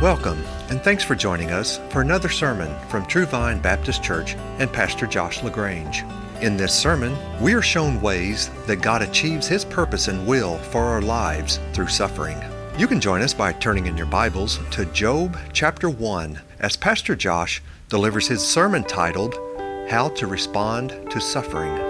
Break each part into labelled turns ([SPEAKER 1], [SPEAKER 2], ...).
[SPEAKER 1] Welcome, and thanks for joining us for another sermon from True Vine Baptist Church and Pastor Josh LaGrange. In this sermon, we are shown ways that God achieves His purpose and will for our lives through suffering. You can join us by turning in your Bibles to Job chapter 1 as Pastor Josh delivers his sermon titled, How to Respond to Suffering.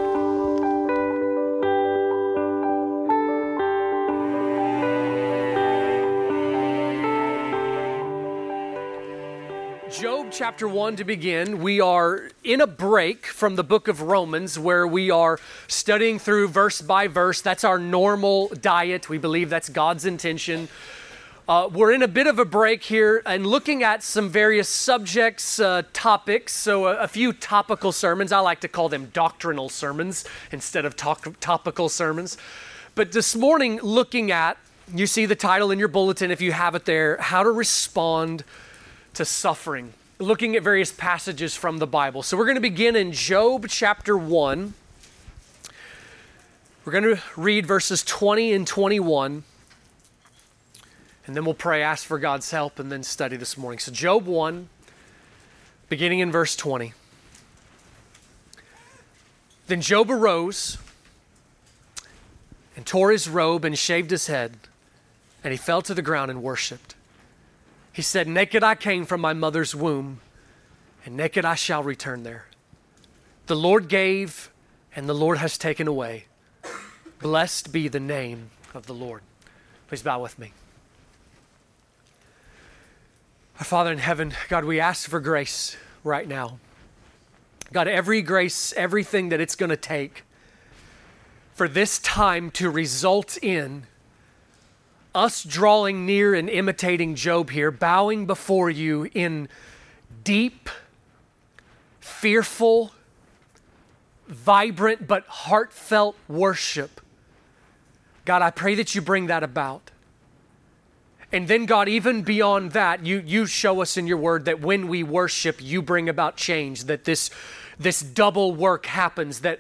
[SPEAKER 2] Chapter 1 to begin. We are in a break from the book of Romans where we are studying through verse by verse. That's our normal diet. We believe that's God's intention. Uh, we're in a bit of a break here and looking at some various subjects, uh, topics. So, a, a, few topical sermons. I like to call them doctrinal sermons instead of topical sermons. But this morning, looking at, you see the title in your bulletin if you have it there, How to Respond to suffering, looking at various passages from the Bible. So we're going to begin in Job chapter 1. We're going to read verses 20 and 21. And then we'll pray, ask for God's help, and then study this morning. So, Job 1, beginning in verse 20. Then Job arose and tore his robe and shaved his head, and he fell to the ground and worshiped. He said, Naked I came from my mother's womb, and naked I shall return there. The Lord gave, and the Lord has taken away. Blessed be the name of the Lord. Please bow with me. Our Father in heaven, God, we ask for grace right now. God, every grace, everything that it's going to take for this time to result in us drawing near and imitating Job here, bowing before you in deep, fearful, vibrant, but heartfelt worship. God, I pray that you bring that about. And then, God, even beyond that, you, you show us in your word that when we worship, you bring about change, that this, this double work happens, that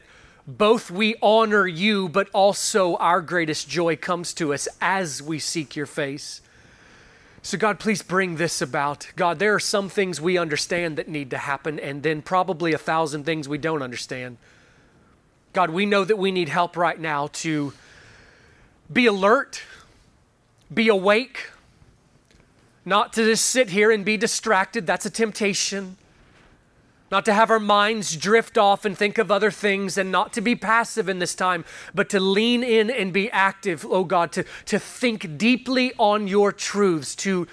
[SPEAKER 2] both we honor you, but also our greatest joy comes to us as we seek your face. So, God, please bring this about. God, there are some things we understand that need to happen, and then probably a thousand things we don't understand. God, we know that we need help right now to be alert, be awake, not to just sit here and be distracted. That's a temptation not to have our minds drift off and think of other things, and not to be passive in this time, but to lean in and be active, oh God, to, to think deeply on your truths, to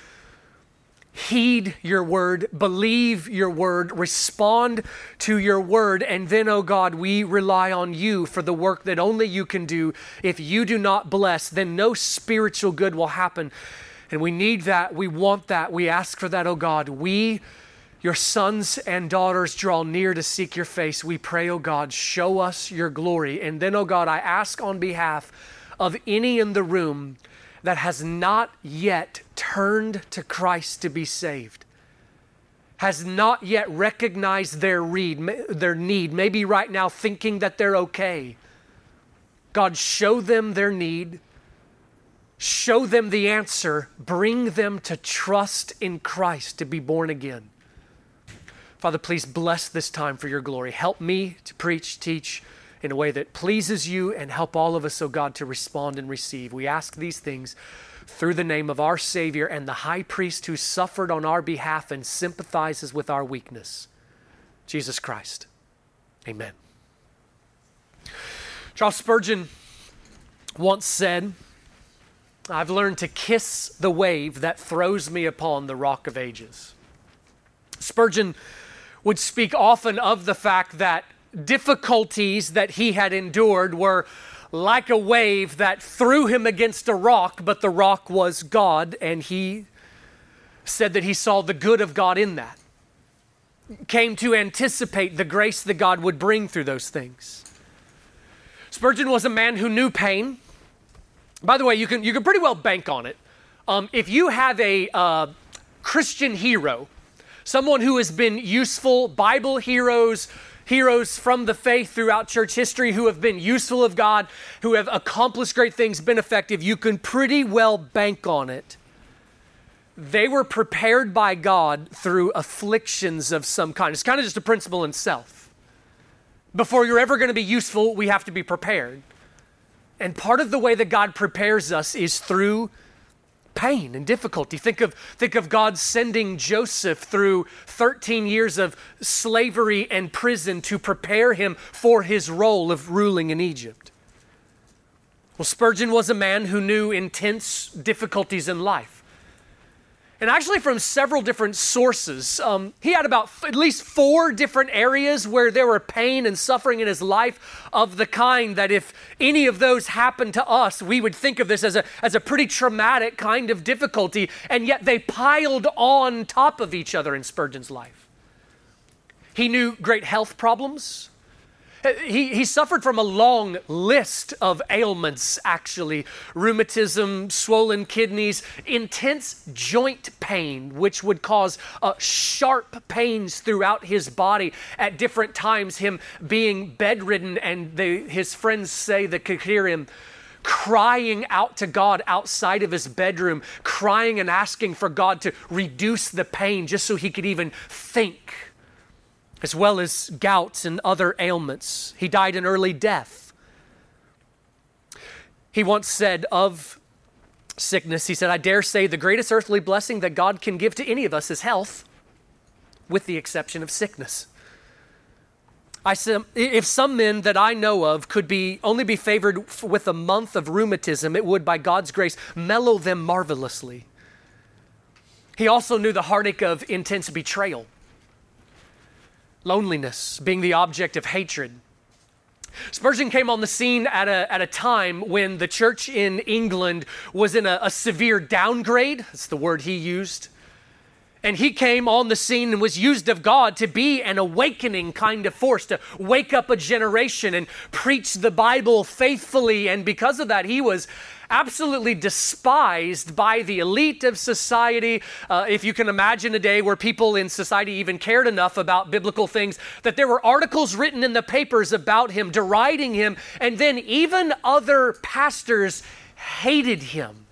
[SPEAKER 2] heed your word, believe your word, respond to your word, and then, oh God, we rely on you for the work that only you can do. If you do not bless, then no spiritual good will happen. And we need that. We want that. We ask for that, oh God. We your sons and daughters draw near to seek your face. We pray, O God, show us your glory. And then, O God, I ask on behalf of any in the room that has not yet turned to Christ to be saved, has not yet recognized their, read, their need, maybe right now thinking that they're okay. God, show them their need, show them the answer, bring them to trust in Christ to be born again. Father, please bless this time for your glory. Help me to preach, teach in a way that pleases you, and help all of us, oh God, to respond and receive. We ask these things through the name of our Savior and the high priest who suffered on our behalf and sympathizes with our weakness, Jesus Christ. Amen. Charles Spurgeon once said, I've learned to kiss the wave that throws me upon the rock of ages. Spurgeon would speak often of the fact that difficulties that he had endured were like a wave that threw him against a rock, but the rock was God, and he said that he saw the good of God in that. Came to anticipate the grace that God would bring through those things. Spurgeon was a man who knew pain. By the way, you can, you can pretty well bank on it. Um, if you have a uh, Christian hero someone who has been useful, Bible heroes, heroes from the faith throughout church history who have been useful of God, who have accomplished great things, been effective, you can pretty well bank on it they were prepared by God through afflictions of some kind. It's kind of just a principle in self. Before you're ever going to be useful, we have to be prepared. And part of the way that God prepares us is through pain and difficulty. Think of, think of God sending Joseph through 13 years of slavery and prison to prepare him for his role of ruling in Egypt. Well, Spurgeon was a man who knew intense difficulties in life. And actually, from several different sources, um, he had about f- at least four different areas where there were pain and suffering in his life of the kind that if any of those happened to us, we would think of this as a, as a pretty traumatic kind of difficulty. And yet they piled on top of each other in Spurgeon's life. He knew great health problems. He, he suffered from a long list of ailments, actually. Rheumatism, swollen kidneys, intense joint pain, which would cause uh, sharp pains throughout his body. At different times, him being bedridden, and his friends say they could hear him crying out to God outside of his bedroom, crying and asking for God to reduce the pain just so he could even think as well as gout and other ailments. He died an early death. He once said of sickness, he said, I dare say the greatest earthly blessing that God can give to any of us is health, with the exception of sickness. I said, if some men that I know of could be only be favored with a month of rheumatism, it would, by God's grace, mellow them marvelously. He also knew the heartache of intense betrayal loneliness, being the object of hatred. Spurgeon came on the scene at a, at a time when the church in England was in a, a severe downgrade. That's the word he used. And he came on the scene and was used of God to be an awakening kind of force, to wake up a generation and preach the Bible faithfully. And because of that, he was absolutely despised by the elite of society. Uh, if you can imagine a day where people in society even cared enough about biblical things, that there were articles written in the papers about him, deriding him, and then even other pastors hated him.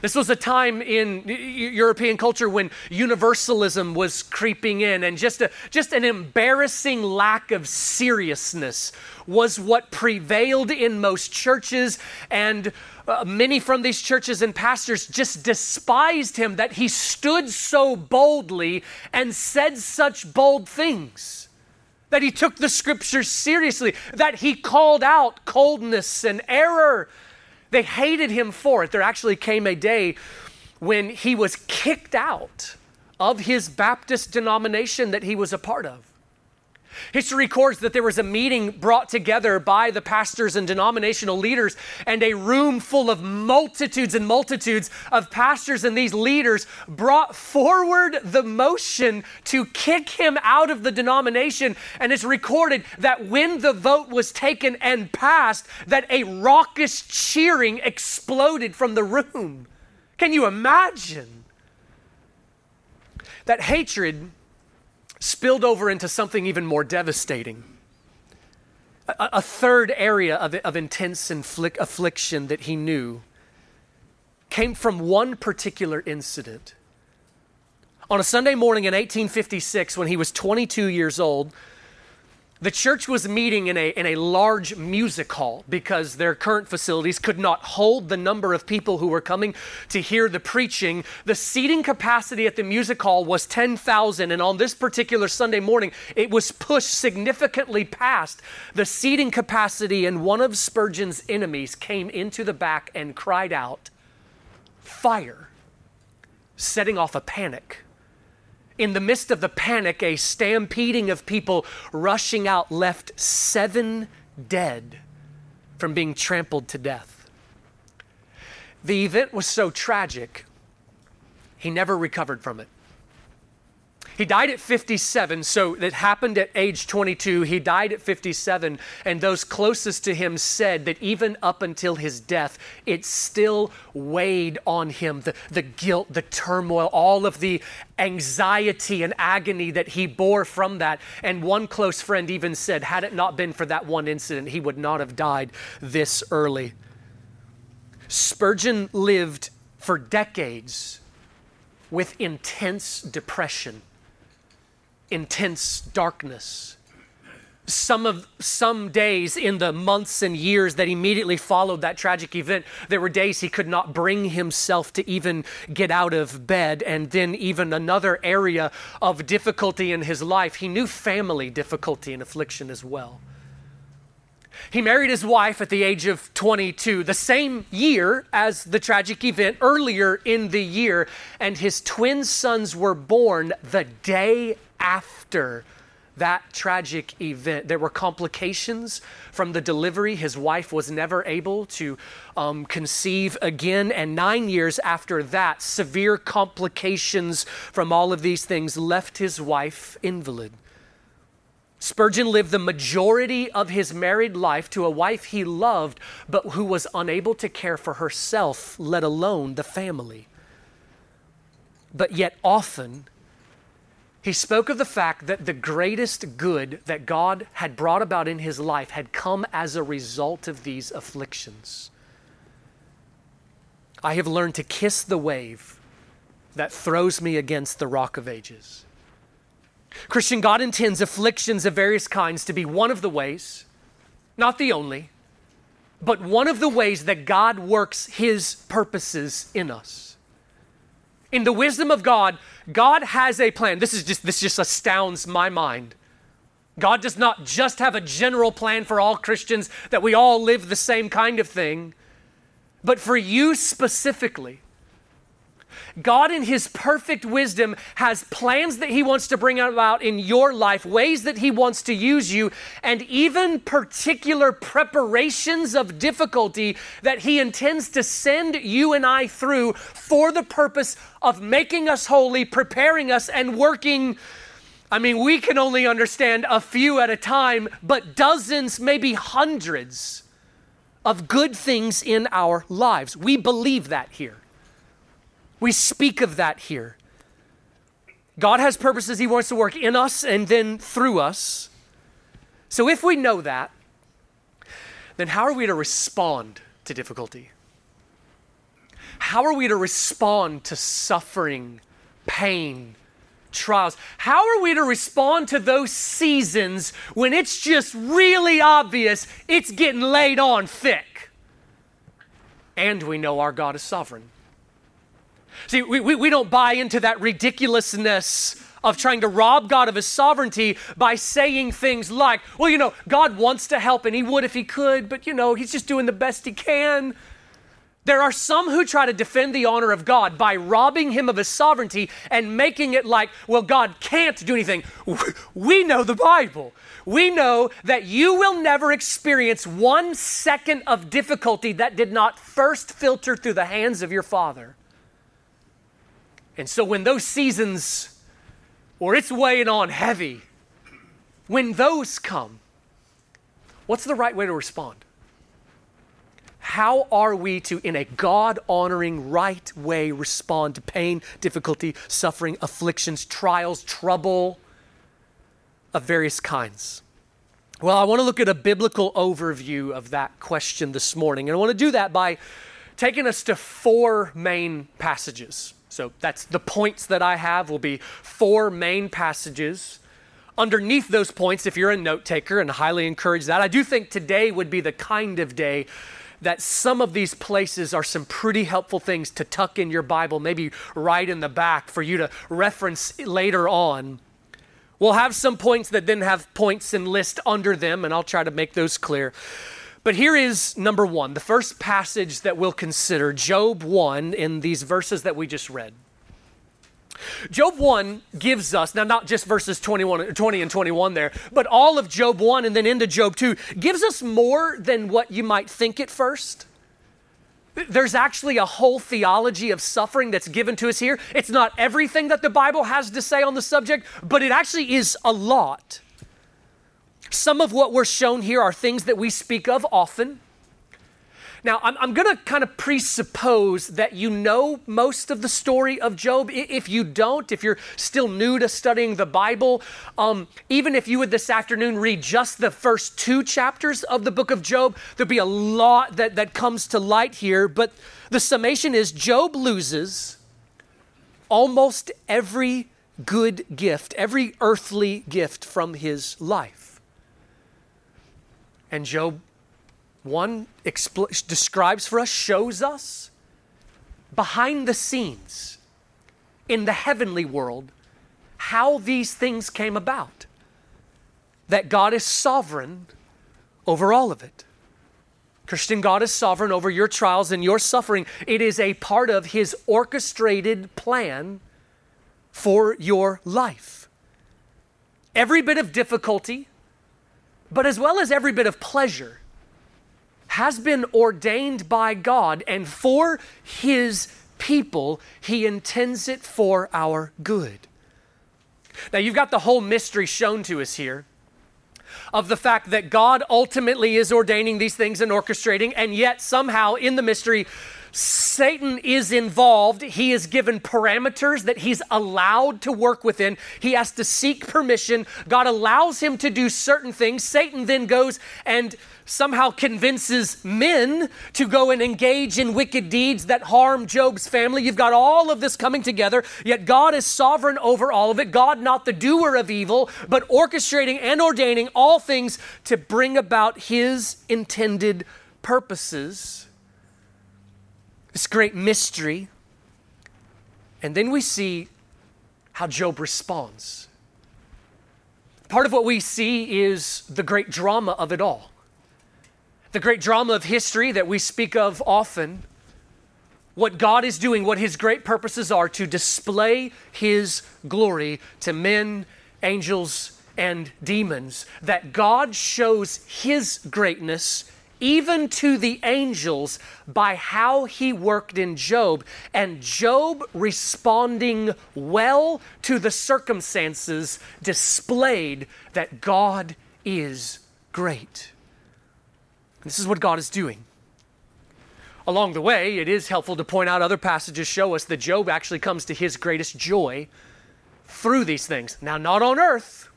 [SPEAKER 2] This was a time in European culture when universalism was creeping in, and just, a, just an embarrassing lack of seriousness was what prevailed in most churches. And uh, many from these churches and pastors just despised him that he stood so boldly and said such bold things that he took the scriptures seriously, that he called out coldness and error they hated him for it. There actually came a day when he was kicked out of his Baptist denomination that he was a part of. History records that there was a meeting brought together by the pastors and denominational leaders, and a room full of multitudes and multitudes of pastors and these leaders brought forward the motion to kick him out of the denomination. And it's recorded that when the vote was taken and passed, that a raucous cheering exploded from the room. Can you imagine? That hatred spilled over into something even more devastating. A, a third area of, of intense inflic- affliction that he knew came from one particular incident. On a Sunday morning in 1856, when he was 22 years old, the church was meeting in a, in a large music hall because their current facilities could not hold the number of people who were coming to hear the preaching. The seating capacity at the music hall was 10,000, and on this particular Sunday morning, it was pushed significantly past the seating capacity, and one of Spurgeon's enemies came into the back and cried out, Fire, setting off a panic in the midst of the panic, a stampeding of people rushing out left seven dead from being trampled to death. The event was so tragic, he never recovered from it. He died at 57, so it happened at age 22. He died at 57, and those closest to him said that even up until his death, it still weighed on him the, the guilt, the turmoil, all of the anxiety and agony that he bore from that. And one close friend even said, had it not been for that one incident, he would not have died this early. Spurgeon lived for decades with intense depression, intense darkness. Some of some days in the months and years that immediately followed that tragic event, there were days he could not bring himself to even get out of bed. And then, even another area of difficulty in his life, he knew family difficulty and affliction as well. He married his wife at the age of 22, the same year as the tragic event earlier in the year, and his twin sons were born the day after that tragic event. There were complications from the delivery. His wife was never able to um, conceive again. And nine years after that, severe complications from all of these things left his wife invalid. Spurgeon lived the majority of his married life to a wife he loved, but who was unable to care for herself, let alone the family. But yet, often, he spoke of the fact that the greatest good that God had brought about in his life had come as a result of these afflictions. I have learned to kiss the wave that throws me against the rock of ages. Christian, God intends afflictions of various kinds to be one of the ways, not the only, but one of the ways that God works his purposes in us. In the wisdom of God, God has a plan. This is just this just astounds my mind. God does not just have a general plan for all Christians that we all live the same kind of thing, but for you specifically. God, in His perfect wisdom, has plans that He wants to bring about in your life, ways that He wants to use you, and even particular preparations of difficulty that He intends to send you and I through for the purpose of making us holy, preparing us, and working. I mean, we can only understand a few at a time, but dozens, maybe hundreds of good things in our lives. We believe that here. We speak of that here. God has purposes He wants to work in us and then through us. So if we know that, then how are we to respond to difficulty? How are we to respond to suffering, pain, trials? How are we to respond to those seasons when it's just really obvious it's getting laid on thick? And we know our God is sovereign. See, we, we, we don't buy into that ridiculousness of trying to rob God of his sovereignty by saying things like, well, you know, God wants to help and he would if he could, but you know, he's just doing the best he can. There are some who try to defend the honor of God by robbing him of his sovereignty and making it like, well, God can't do anything. We know the Bible. We know that you will never experience one second of difficulty that did not first filter through the hands of your Father. And so when those seasons, or it's weighing on heavy, when those come, what's the right way to respond? How are we to, in a God honoring, right way, respond to pain, difficulty, suffering, afflictions, trials, trouble of various kinds? Well, I want to look at a biblical overview of that question this morning. And I want to do that by taking us to four main passages. So that's the points that I have will be four main passages. Underneath those points, if you're a note taker, and highly encourage that, I do think today would be the kind of day that some of these places are some pretty helpful things to tuck in your Bible, maybe right in the back for you to reference later on. We'll have some points that then have points and list under them, and I'll try to make those clear. But here is number one, the first passage that we'll consider, Job 1, in these verses that we just read. Job 1 gives us, now not just verses 21, 20 and 21 there, but all of Job 1 and then into Job 2, gives us more than what you might think at first. There's actually a whole theology of suffering that's given to us here. It's not everything that the Bible has to say on the subject, but it actually is a lot. Some of what we're shown here are things that we speak of often. Now, I'm, I'm going to kind of presuppose that you know most of the story of Job. If you don't, if you're still new to studying the Bible, um, even if you would this afternoon read just the first two chapters of the book of Job, there'd be a lot that, that comes to light here. But the summation is Job loses almost every good gift, every earthly gift from his life. And Job 1 expl- describes for us, shows us behind the scenes in the heavenly world how these things came about. That God is sovereign over all of it. Christian, God is sovereign over your trials and your suffering. It is a part of His orchestrated plan for your life. Every bit of difficulty, but as well as every bit of pleasure, has been ordained by God, and for His people, He intends it for our good. Now, you've got the whole mystery shown to us here of the fact that God ultimately is ordaining these things and orchestrating, and yet somehow in the mystery, Satan is involved. He is given parameters that he's allowed to work within. He has to seek permission. God allows him to do certain things. Satan then goes and somehow convinces men to go and engage in wicked deeds that harm Job's family. You've got all of this coming together, yet God is sovereign over all of it. God, not the doer of evil, but orchestrating and ordaining all things to bring about his intended purposes this great mystery. And then we see how Job responds. Part of what we see is the great drama of it all. The great drama of history that we speak of often. What God is doing, what His great purposes are to display His glory to men, angels, and demons. That God shows His greatness even to the angels, by how he worked in Job, and Job responding well to the circumstances displayed that God is great. This is what God is doing. Along the way, it is helpful to point out other passages show us that Job actually comes to his greatest joy through these things. Now, not on earth,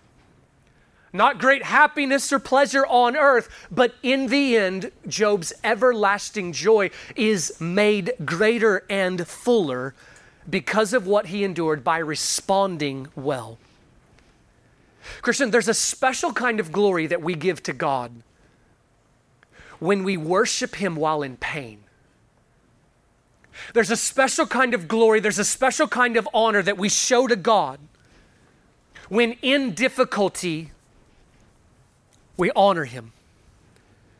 [SPEAKER 2] not great happiness or pleasure on earth, but in the end, Job's everlasting joy is made greater and fuller because of what he endured by responding well. Christian, there's a special kind of glory that we give to God when we worship Him while in pain. There's a special kind of glory, there's a special kind of honor that we show to God when in difficulty we honor him.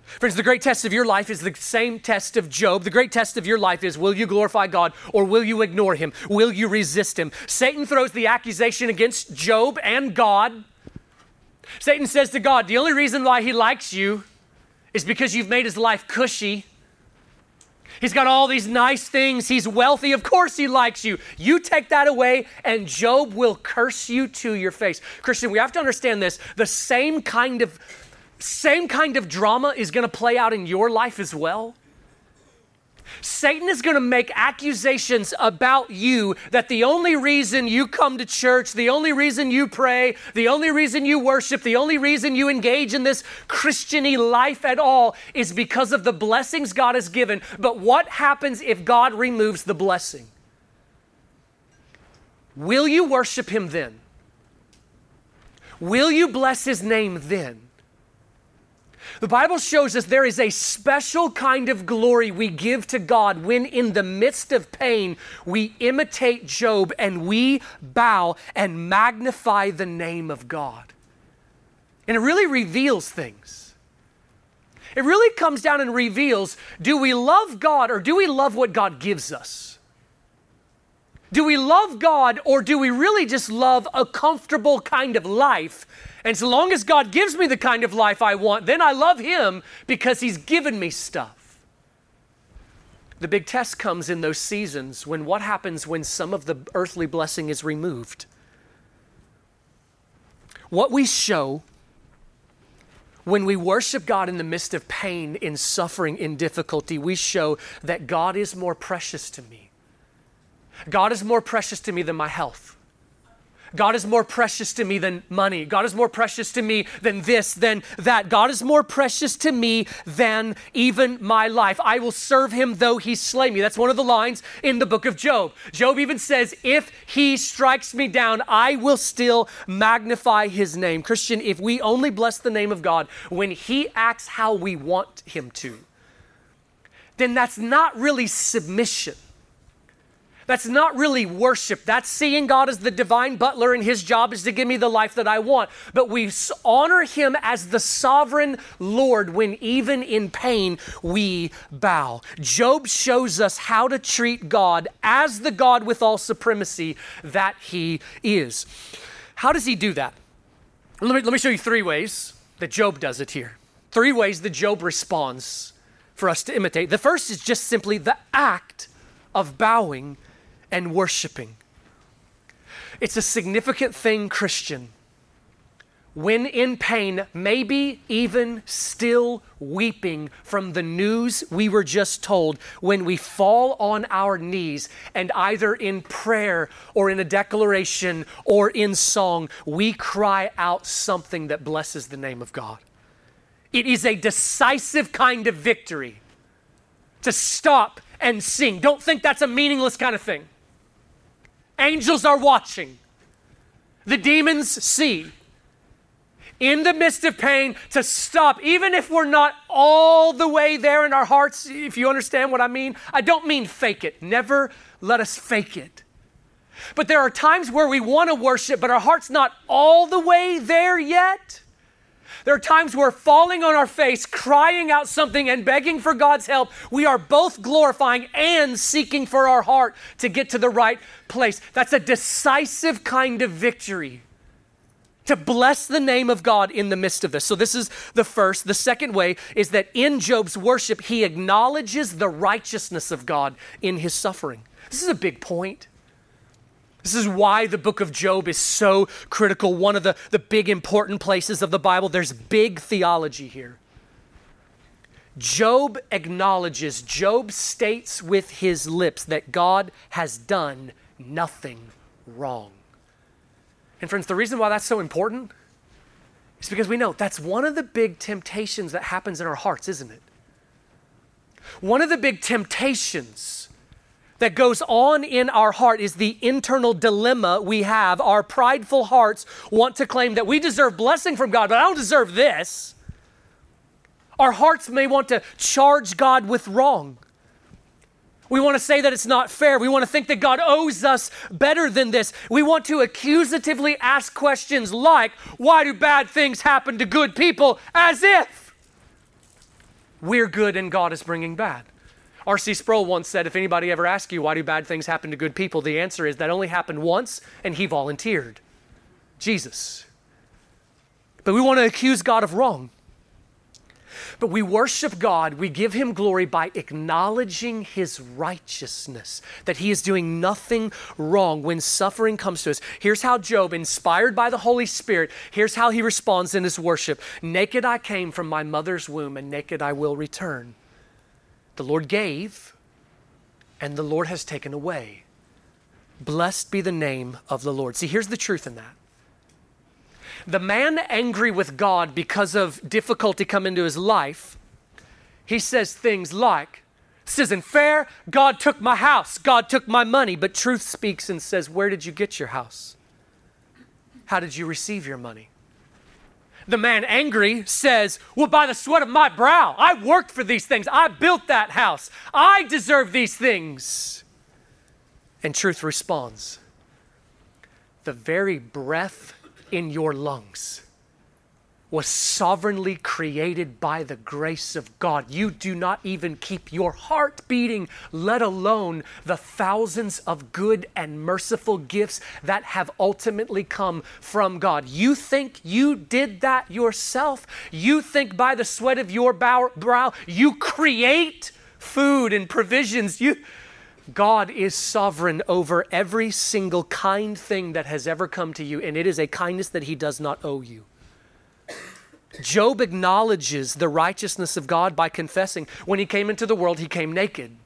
[SPEAKER 2] Friends, the great test of your life is the same test of Job. The great test of your life is will you glorify God or will you ignore him? Will you resist him? Satan throws the accusation against Job and God. Satan says to God, The only reason why he likes you is because you've made his life cushy. He's got all these nice things. He's wealthy. Of course, he likes you. You take that away, and Job will curse you to your face. Christian, we have to understand this. The same kind of same kind of drama is going to play out in your life as well. Satan is going to make accusations about you that the only reason you come to church, the only reason you pray, the only reason you worship, the only reason you engage in this Christiany life at all is because of the blessings God has given. But what happens if God removes the blessing? Will you worship Him then? Will you bless His name then? The Bible shows us there is a special kind of glory we give to God when, in the midst of pain, we imitate Job and we bow and magnify the name of God. And it really reveals things. It really comes down and reveals do we love God or do we love what God gives us? Do we love God or do we really just love a comfortable kind of life and so long as God gives me the kind of life I want, then I love Him because He's given me stuff. The big test comes in those seasons when what happens when some of the earthly blessing is removed? What we show when we worship God in the midst of pain, in suffering, in difficulty, we show that God is more precious to me. God is more precious to me than my health. God is more precious to me than money. God is more precious to me than this, than that. God is more precious to me than even my life. I will serve him though he slay me. That's one of the lines in the book of Job. Job even says, If he strikes me down, I will still magnify his name. Christian, if we only bless the name of God when he acts how we want him to, then that's not really submission. That's not really worship. That's seeing God as the divine butler and his job is to give me the life that I want. But we honor him as the sovereign Lord when even in pain we bow. Job shows us how to treat God as the God with all supremacy that he is. How does he do that? Let me, let me show you three ways that Job does it here. Three ways that Job responds for us to imitate. The first is just simply the act of bowing and worshiping. It's a significant thing, Christian. When in pain, maybe even still weeping from the news we were just told, when we fall on our knees and either in prayer or in a declaration or in song, we cry out something that blesses the name of God. It is a decisive kind of victory to stop and sing. Don't think that's a meaningless kind of thing. Angels are watching. The demons see. In the midst of pain, to stop, even if we're not all the way there in our hearts, if you understand what I mean. I don't mean fake it. Never let us fake it. But there are times where we want to worship, but our heart's not all the way there yet. There are times where falling on our face, crying out something, and begging for God's help, we are both glorifying and seeking for our heart to get to the right place. That's a decisive kind of victory to bless the name of God in the midst of this. So, this is the first. The second way is that in Job's worship, he acknowledges the righteousness of God in his suffering. This is a big point. This is why the book of Job is so critical. One of the, the big important places of the Bible. There's big theology here. Job acknowledges, Job states with his lips that God has done nothing wrong. And friends, the reason why that's so important is because we know that's one of the big temptations that happens in our hearts, isn't it? One of the big temptations that goes on in our heart is the internal dilemma we have. Our prideful hearts want to claim that we deserve blessing from God, but I don't deserve this. Our hearts may want to charge God with wrong. We want to say that it's not fair. We want to think that God owes us better than this. We want to accusatively ask questions like, Why do bad things happen to good people? as if we're good and God is bringing bad. R.C. Sproul once said, If anybody ever asks you why do bad things happen to good people, the answer is that only happened once and he volunteered Jesus. But we want to accuse God of wrong. But we worship God, we give Him glory by acknowledging His righteousness, that He is doing nothing wrong when suffering comes to us. Here's how Job, inspired by the Holy Spirit, here's how he responds in his worship Naked I came from my mother's womb, and naked I will return. The Lord gave, and the Lord has taken away. Blessed be the name of the Lord. See, here's the truth in that. The man angry with God because of difficulty come into his life, he says things like, This isn't fair. God took my house. God took my money. But truth speaks and says, Where did you get your house? How did you receive your money? The man angry says, Well, by the sweat of my brow, I worked for these things. I built that house. I deserve these things. And truth responds, The very breath in your lungs was sovereignly created by the grace of God. You do not even keep your heart beating, let alone the thousands of good and merciful gifts that have ultimately come from God. You think you did that yourself? You think by the sweat of your brow you create food and provisions? You God is sovereign over every single kind thing that has ever come to you, and it is a kindness that He does not owe you. Job acknowledges the righteousness of God by confessing when he came into the world, he came naked.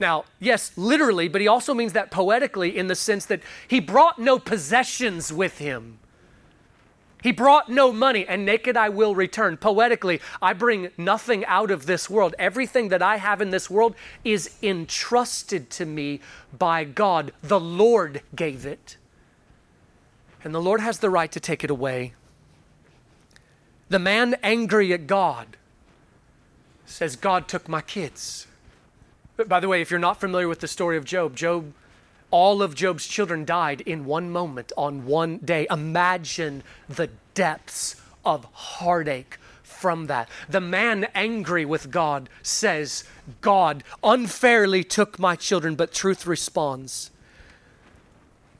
[SPEAKER 2] Now, yes, literally, but he also means that poetically in the sense that he brought no possessions with him. He brought no money, and naked I will return. Poetically, I bring nothing out of this world. Everything that I have in this world is entrusted to me by God. The Lord gave it. And the Lord has the right to take it away. The man angry at God says, God took my kids. But by the way, if you're not familiar with the story of Job, Job, all of Job's children died in one moment on one day. Imagine the depths of heartache from that. The man angry with God says, God unfairly took my children, but truth responds,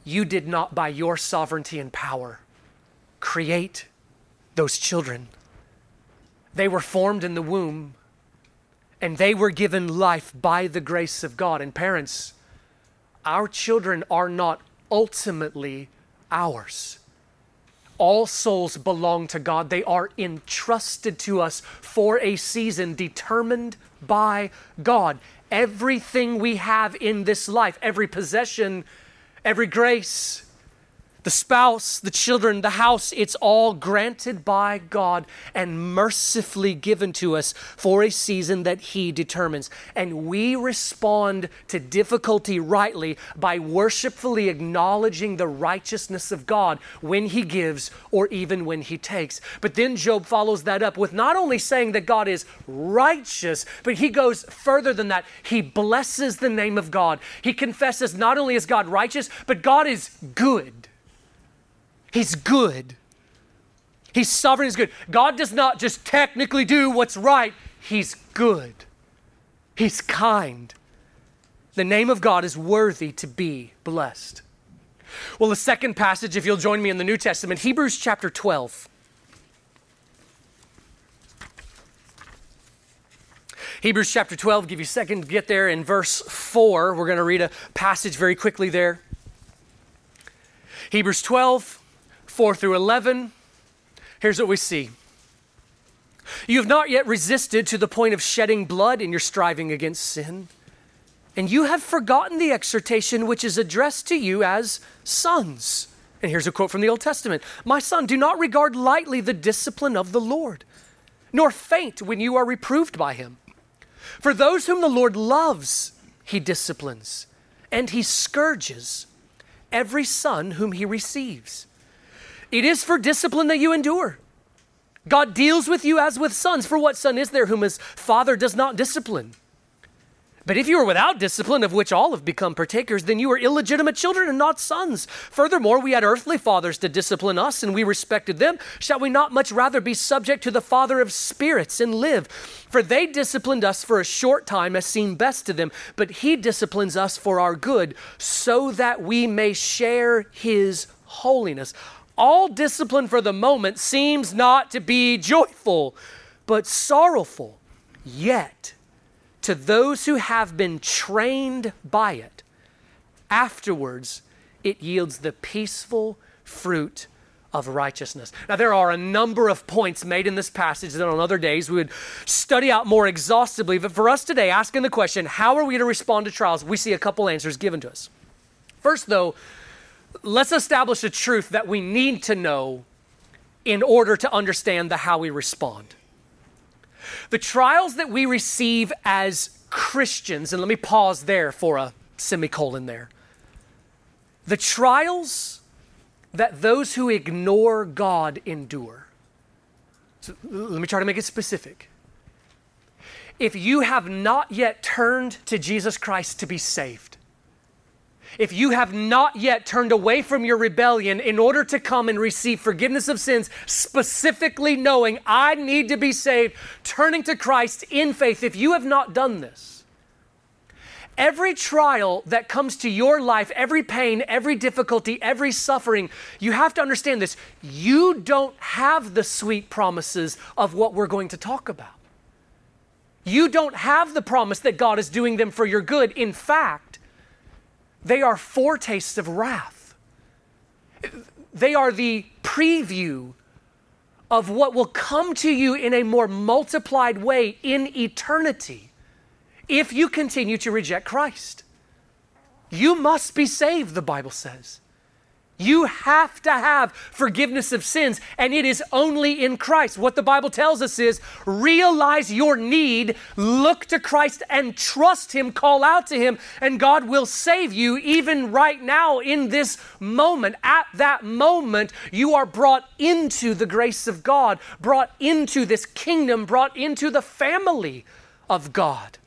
[SPEAKER 2] You did not, by your sovereignty and power, create those children. They were formed in the womb and they were given life by the grace of God. And parents, our children are not ultimately ours. All souls belong to God. They are entrusted to us for a season determined by God. Everything we have in this life, every possession, every grace, the spouse, the children, the house, it's all granted by God and mercifully given to us for a season that He determines. And we respond to difficulty rightly by worshipfully acknowledging the righteousness of God when He gives or even when He takes. But then Job follows that up with not only saying that God is righteous, but he goes further than that. He blesses the name of God. He confesses not only is God righteous, but God is good. He's good. He's sovereign, he's good. God does not just technically do what's right, He's good. He's kind. The name of God is worthy to be blessed. Well, the second passage, if you'll join me in the New Testament, Hebrews chapter 12. Hebrews chapter 12, give you a second to get there in verse 4. We're going to read a passage very quickly there. Hebrews 12, 4 through 11, here's what we see. You have not yet resisted to the point of shedding blood in your striving against sin. And you have forgotten the exhortation which is addressed to you as sons. And here's a quote from the Old Testament My son, do not regard lightly the discipline of the Lord, nor faint when you are reproved by him. For those whom the Lord loves, he disciplines, and he scourges every son whom he receives. It is for discipline that you endure. God deals with you as with sons. For what son is there whom his father does not discipline? But if you are without discipline, of which all have become partakers, then you are illegitimate children and not sons. Furthermore, we had earthly fathers to discipline us, and we respected them. Shall we not much rather be subject to the Father of spirits and live? For they disciplined us for a short time as seemed best to them, but He disciplines us for our good, so that we may share His holiness all discipline for the moment seems not to be joyful, but sorrowful. Yet, to those who have been trained by it, afterwards it yields the peaceful fruit of righteousness. Now, there are a number of points made in this passage that on other days we would study out more exhaustively. But for us today, asking the question, how are we to respond to trials? We see a couple answers given to us. First, though, let's establish a truth that we need to know in order to understand the how we respond. The trials that we receive as Christians, and let me pause there for a semicolon there. The trials that those who ignore God endure. So let me try to make it specific. If you have not yet turned to Jesus Christ to be saved, if you have not yet turned away from your rebellion in order to come and receive forgiveness of sins, specifically knowing I need to be saved, turning to Christ in faith, if you have not done this, every trial that comes to your life, every pain, every difficulty, every suffering, you have to understand this. You don't have the sweet promises of what we're going to talk about. You don't have the promise that God is doing them for your good. In fact, they are foretastes of wrath. They are the preview of what will come to you in a more multiplied way in eternity if you continue to reject Christ. You must be saved, the Bible says. You have to have forgiveness of sins, and it is only in Christ. What the Bible tells us is realize your need, look to Christ and trust Him, call out to Him, and God will save you even right now in this moment. At that moment, you are brought into the grace of God, brought into this kingdom, brought into the family of God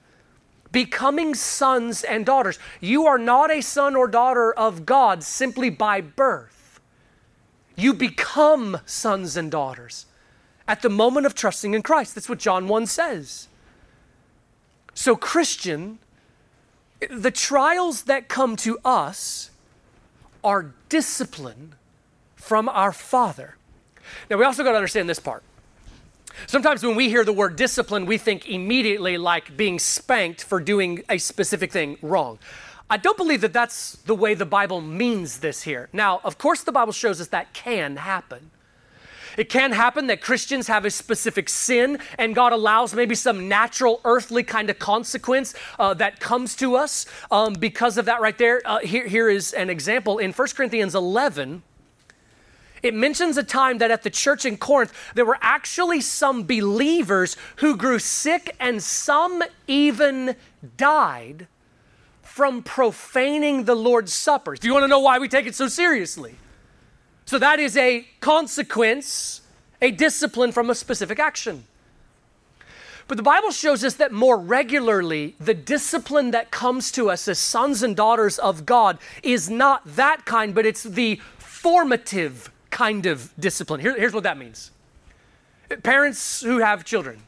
[SPEAKER 2] becoming sons and daughters. You are not a son or daughter of God simply by birth. You become sons and daughters at the moment of trusting in Christ. That's what John 1 says. So, Christian, the trials that come to us are discipline from our Father. Now, we also got to understand this part. Sometimes when we hear the word discipline, we think immediately like being spanked for doing a specific thing wrong. I don't believe that that's the way the Bible means this here. Now, of course, the Bible shows us that can happen. It can happen that Christians have a specific sin and God allows maybe some natural earthly kind of consequence uh, that comes to us um, because of that right there. Uh, here, here is an example in 1 Corinthians 11 it mentions a time that at the church in Corinth, there were actually some believers who grew sick and some even died from profaning the Lord's Supper. Do you want to know why we take it so seriously? So that is a consequence, a discipline from a specific action. But the Bible shows us that more regularly, the discipline that comes to us as sons and daughters of God is not that kind, but it's the formative kind of discipline. Here, here's what that means parents who have children,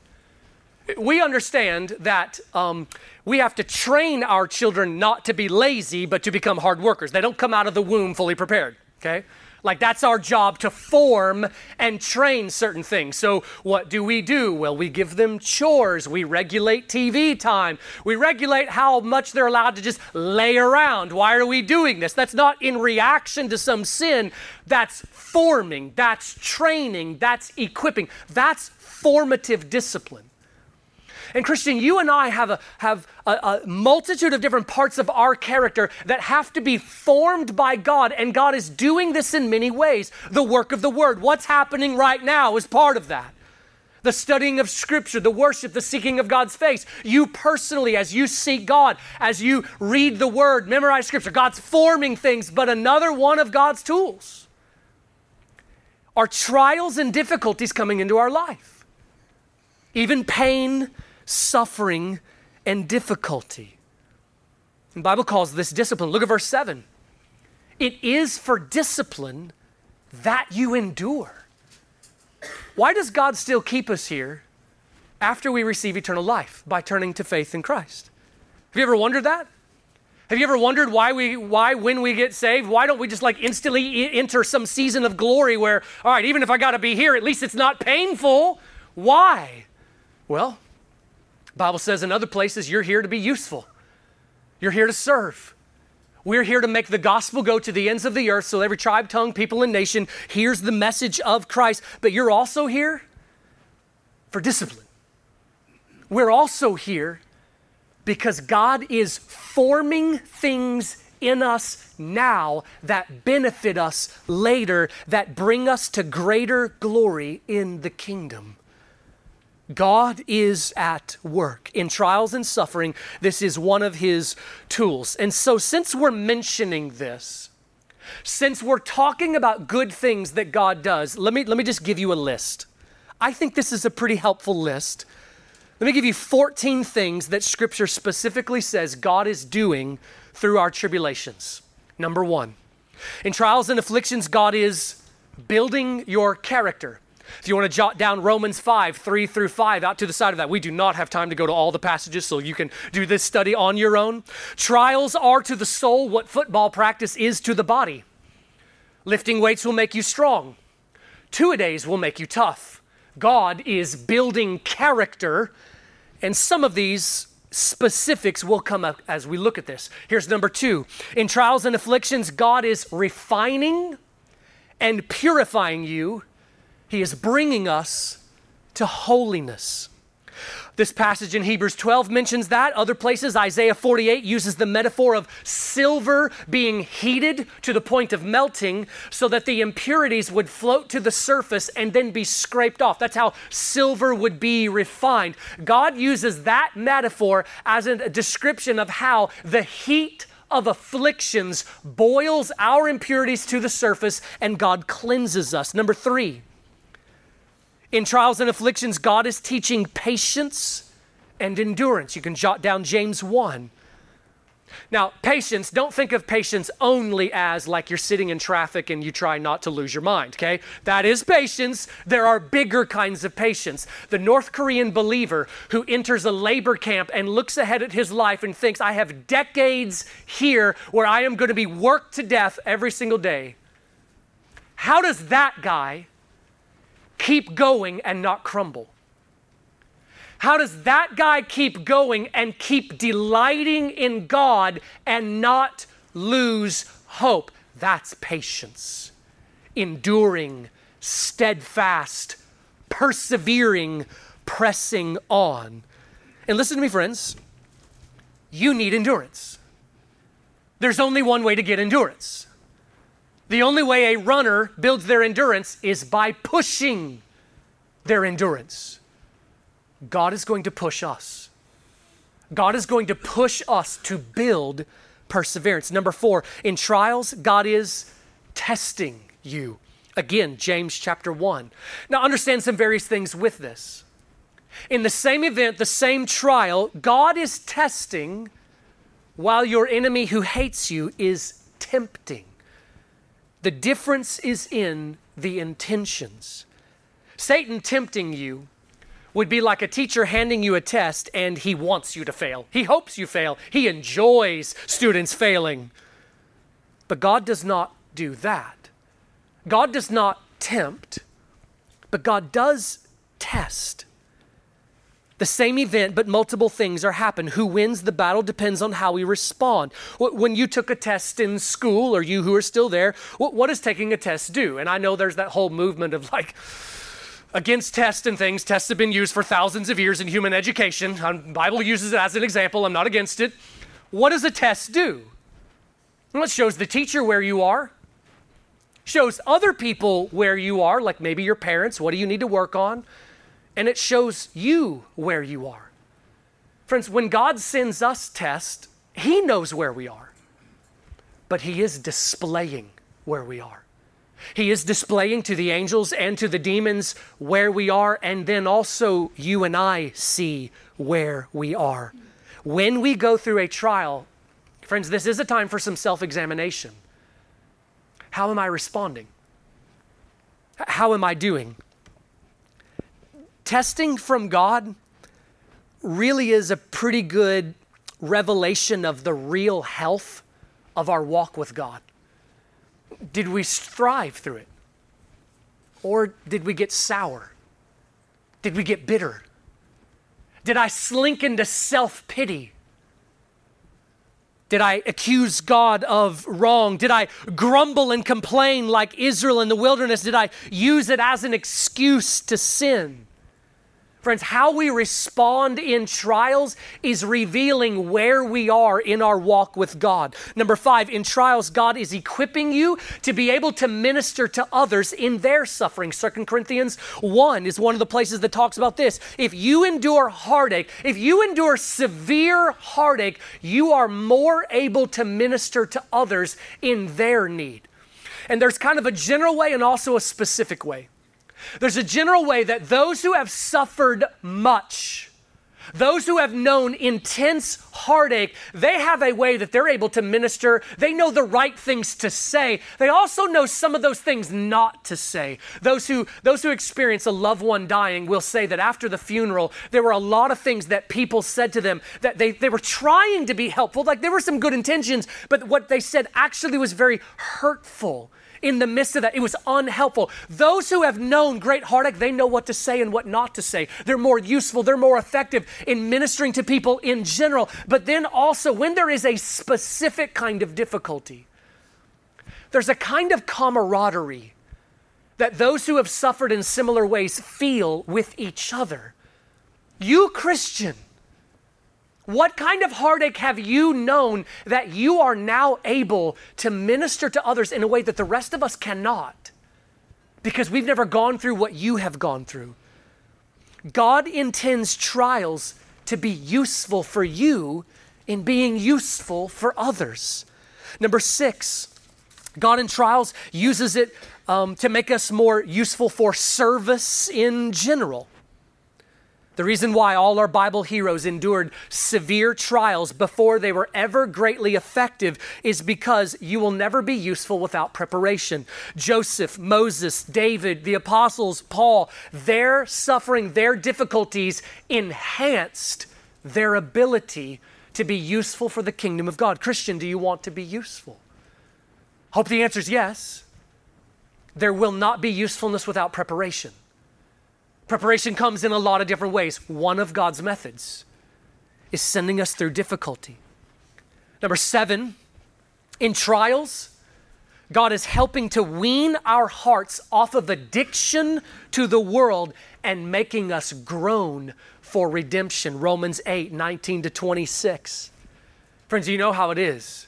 [SPEAKER 2] we understand that um, we have to train our children not to be lazy, but to become hard workers. They don't come out of the womb fully prepared, okay? Like that's our job to form and train certain things. So, what do we do? Well, we give them chores. We regulate TV time. We regulate how much they're allowed to just lay around. Why are we doing this? That's not in reaction to some sin. That's forming, that's training, that's equipping, that's formative discipline. And Christian, you and I have, a, have a, a, multitude of different parts of our character that have to be formed by God, and God is doing this in many ways. The work of the Word, what's happening right now is part of that. The studying of Scripture, the worship, the seeking of God's face. You personally, as you seek God, as you read the Word, memorize Scripture, God's forming things, but another one of God's tools are trials and difficulties coming into our life. Even pain, suffering, and difficulty. The Bible calls this discipline. Look at verse 7. It is for discipline that you endure. Why does God still keep us here after we receive eternal life? By turning to faith in Christ. Have you ever wondered that? Have you ever wondered why we why when we get saved, why don't we just like instantly enter some season of glory where all right, even if I got to be here, at least it's not painful. Why? Well, Bible says in other places, you're here to be useful. You're here to serve. We're here to make the gospel go to the ends of the earth so every tribe, tongue, people, and nation hears the message of Christ. But you're also here for discipline. We're also here because God is forming things in us now that benefit us later, that bring us to greater glory in the kingdom. God is at work in trials and suffering. This is one of his tools. And so, since we're mentioning this, since we're talking about good things that God does, let me, let me just give you a list. I think this is a pretty helpful list. Let me give you 14 things that Scripture specifically says God is doing through our tribulations. Number one, in trials and afflictions, God is building your character. If you want to jot down Romans 5, 3 through 5, out to the side of that, we do not have time to go to all the passages, so you can do this study on your own. Trials are to the soul what football practice is to the body. Lifting weights will make you strong, two a days will make you tough. God is building character, and some of these specifics will come up as we look at this. Here's number two In trials and afflictions, God is refining and purifying you he is bringing us to holiness. This passage in Hebrews 12 mentions that. Other places, Isaiah 48 uses the metaphor of silver being heated to the point of melting so that the impurities would float to the surface and then be scraped off. That's how silver would be refined. God uses that metaphor as a description of how the heat of afflictions boils our impurities to the surface and God cleanses us. Number three, in trials and afflictions, God is teaching patience and endurance. You can jot down James 1. Now, patience, don't think of patience only as like you're sitting in traffic and you try not to lose your mind, okay? That is patience. There are bigger kinds of patience. The North Korean believer who enters a labor camp and looks ahead at his life and thinks, I have decades here where I am going to be worked to death every single day. How does that guy keep going and not crumble? How does that guy keep going and keep delighting in God and not lose hope? That's patience, enduring, steadfast, persevering, pressing on. And listen to me, friends, you need endurance. There's only one way to get endurance the only way a runner builds their endurance is by pushing their endurance. God is going to push us. God is going to push us to build perseverance. Number four, in trials, God is testing you. Again, James chapter 1. Now, understand some various things with this. In the same event, the same trial, God is testing while your enemy who hates you is tempting. The difference is in the intentions. Satan tempting you would be like a teacher handing you a test and he wants you to fail. He hopes you fail. He enjoys students failing. But God does not do that. God does not tempt, but God does test. The same event, but multiple things are happening. Who wins the battle depends on how we respond. When you took a test in school, or you who are still there, what does taking a test do? And I know there's that whole movement of like, against tests and things. Tests have been used for thousands of years in human education. The um, Bible uses it as an example. I'm not against it. What does a test do? Well, it shows the teacher where you are, shows other people where you are, like maybe your parents. What do you need to work on? And it shows you where you are. Friends, when God sends us tests, He knows where we are, but He is displaying where we are. He is displaying to the angels and to the demons where we are, and then also you and I see where we are. When we go through a trial, friends, this is a time for some self examination. How am I responding? How am I doing? Testing from God really is a pretty good revelation of the real health of our walk with God. Did we thrive through it? Or did we get sour? Did we get bitter? Did I slink into self pity? Did I accuse God of wrong? Did I grumble and complain like Israel in the wilderness? Did I use it as an excuse to sin? Friends, how we respond in trials is revealing where we are in our walk with God. Number five, in trials, God is equipping you to be able to minister to others in their suffering. Second Corinthians 1 is one of the places that talks about this. If you endure heartache, if you endure severe heartache, you are more able to minister to others in their need. And there's kind of a general way and also a specific way. There's a general way that those who have suffered much, those who have known intense heartache, they have a way that they're able to minister. They know the right things to say. They also know some of those things not to say. Those who, those who experience a loved one dying will say that after the funeral, there were a lot of things that people said to them that they, they were trying to be helpful. Like there were some good intentions, but what they said actually was very hurtful in the midst of that. It was unhelpful. Those who have known great heartache, they know what to say and what not to say. They're more useful, they're more effective in ministering to people in general. But then also, when there is a specific kind of difficulty, there's a kind of camaraderie that those who have suffered in similar ways feel with each other. You, Christian, what kind of heartache have you known that you are now able to minister to others in a way that the rest of us cannot? Because we've never gone through what you have gone through. God intends trials to be useful for you in being useful for others. Number six, God in trials uses it um, to make us more useful for service in general. The reason why all our Bible heroes endured severe trials before they were ever greatly effective is because you will never be useful without preparation. Joseph, Moses, David, the apostles, Paul, their suffering, their difficulties enhanced their ability to be useful for the kingdom of God. Christian, do you want to be useful? Hope the answer is yes. There will not be usefulness without preparation. Preparation comes in a lot of different ways. One of God's methods is sending us through difficulty. Number seven, in trials, God is helping to wean our hearts off of addiction to the world and making us groan for redemption. Romans 8, 19 to 26. Friends, you know how it is.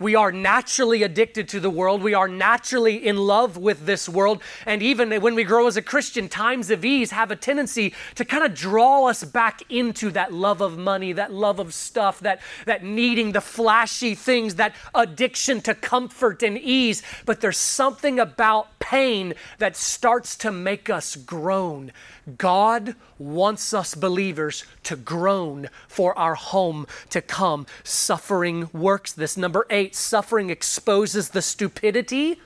[SPEAKER 2] We are naturally addicted to the world. We are naturally in love with this world. And even when we grow as a Christian, times of ease have a tendency to kind of draw us back into that love of money, that love of stuff, that, that needing the flashy things, that addiction to comfort and ease. But there's something about pain that starts to make us groan God wants us believers to groan for our home to come. Suffering works this. Number eight, suffering exposes the stupidity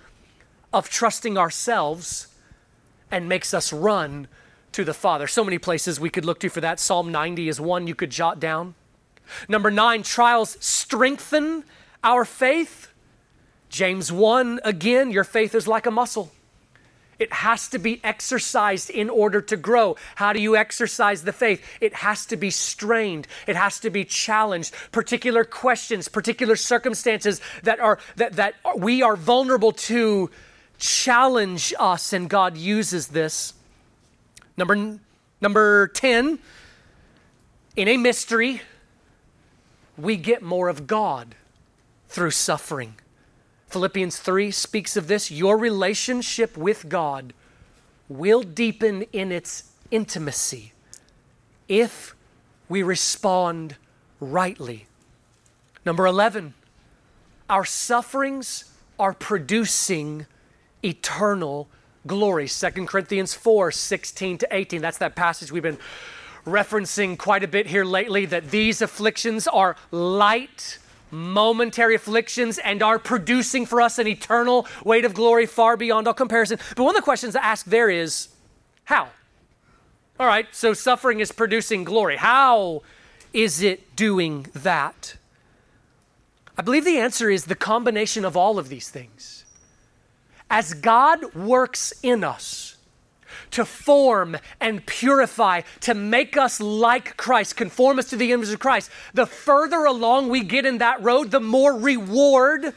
[SPEAKER 2] of trusting ourselves and makes us run to the Father. So many places we could look to for that. Psalm 90 is one you could jot down. Number nine, trials strengthen our faith. James 1, again, your faith is like a muscle. It has to be exercised in order to grow. How do you exercise the faith? It has to be strained. It has to be challenged. Particular questions, particular circumstances that are that that we are vulnerable to challenge us and God uses this. Number number 10 in a mystery we get more of God through suffering. Philippians 3 speaks of this. Your relationship with God will deepen in its intimacy if we respond rightly. Number 11, our sufferings are producing eternal glory. 2 Corinthians 4 16 to 18. That's that passage we've been referencing quite a bit here lately that these afflictions are light momentary afflictions and are producing for us an eternal weight of glory far beyond all comparison. But one of the questions to ask there is how? All right, so suffering is producing glory. How is it doing that? I believe the answer is the combination of all of these things. As God works in us, to form and purify, to make us like Christ, conform us to the image of Christ. The further along we get in that road, the more reward,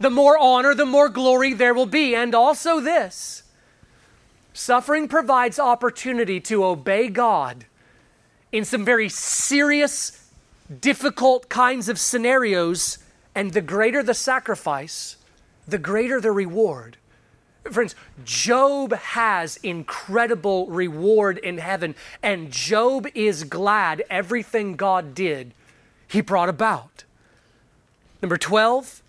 [SPEAKER 2] the more honor, the more glory there will be. And also, this suffering provides opportunity to obey God in some very serious, difficult kinds of scenarios. And the greater the sacrifice, the greater the reward. Friends, Job has incredible reward in heaven, and Job is glad everything God did, he brought about. Number 12,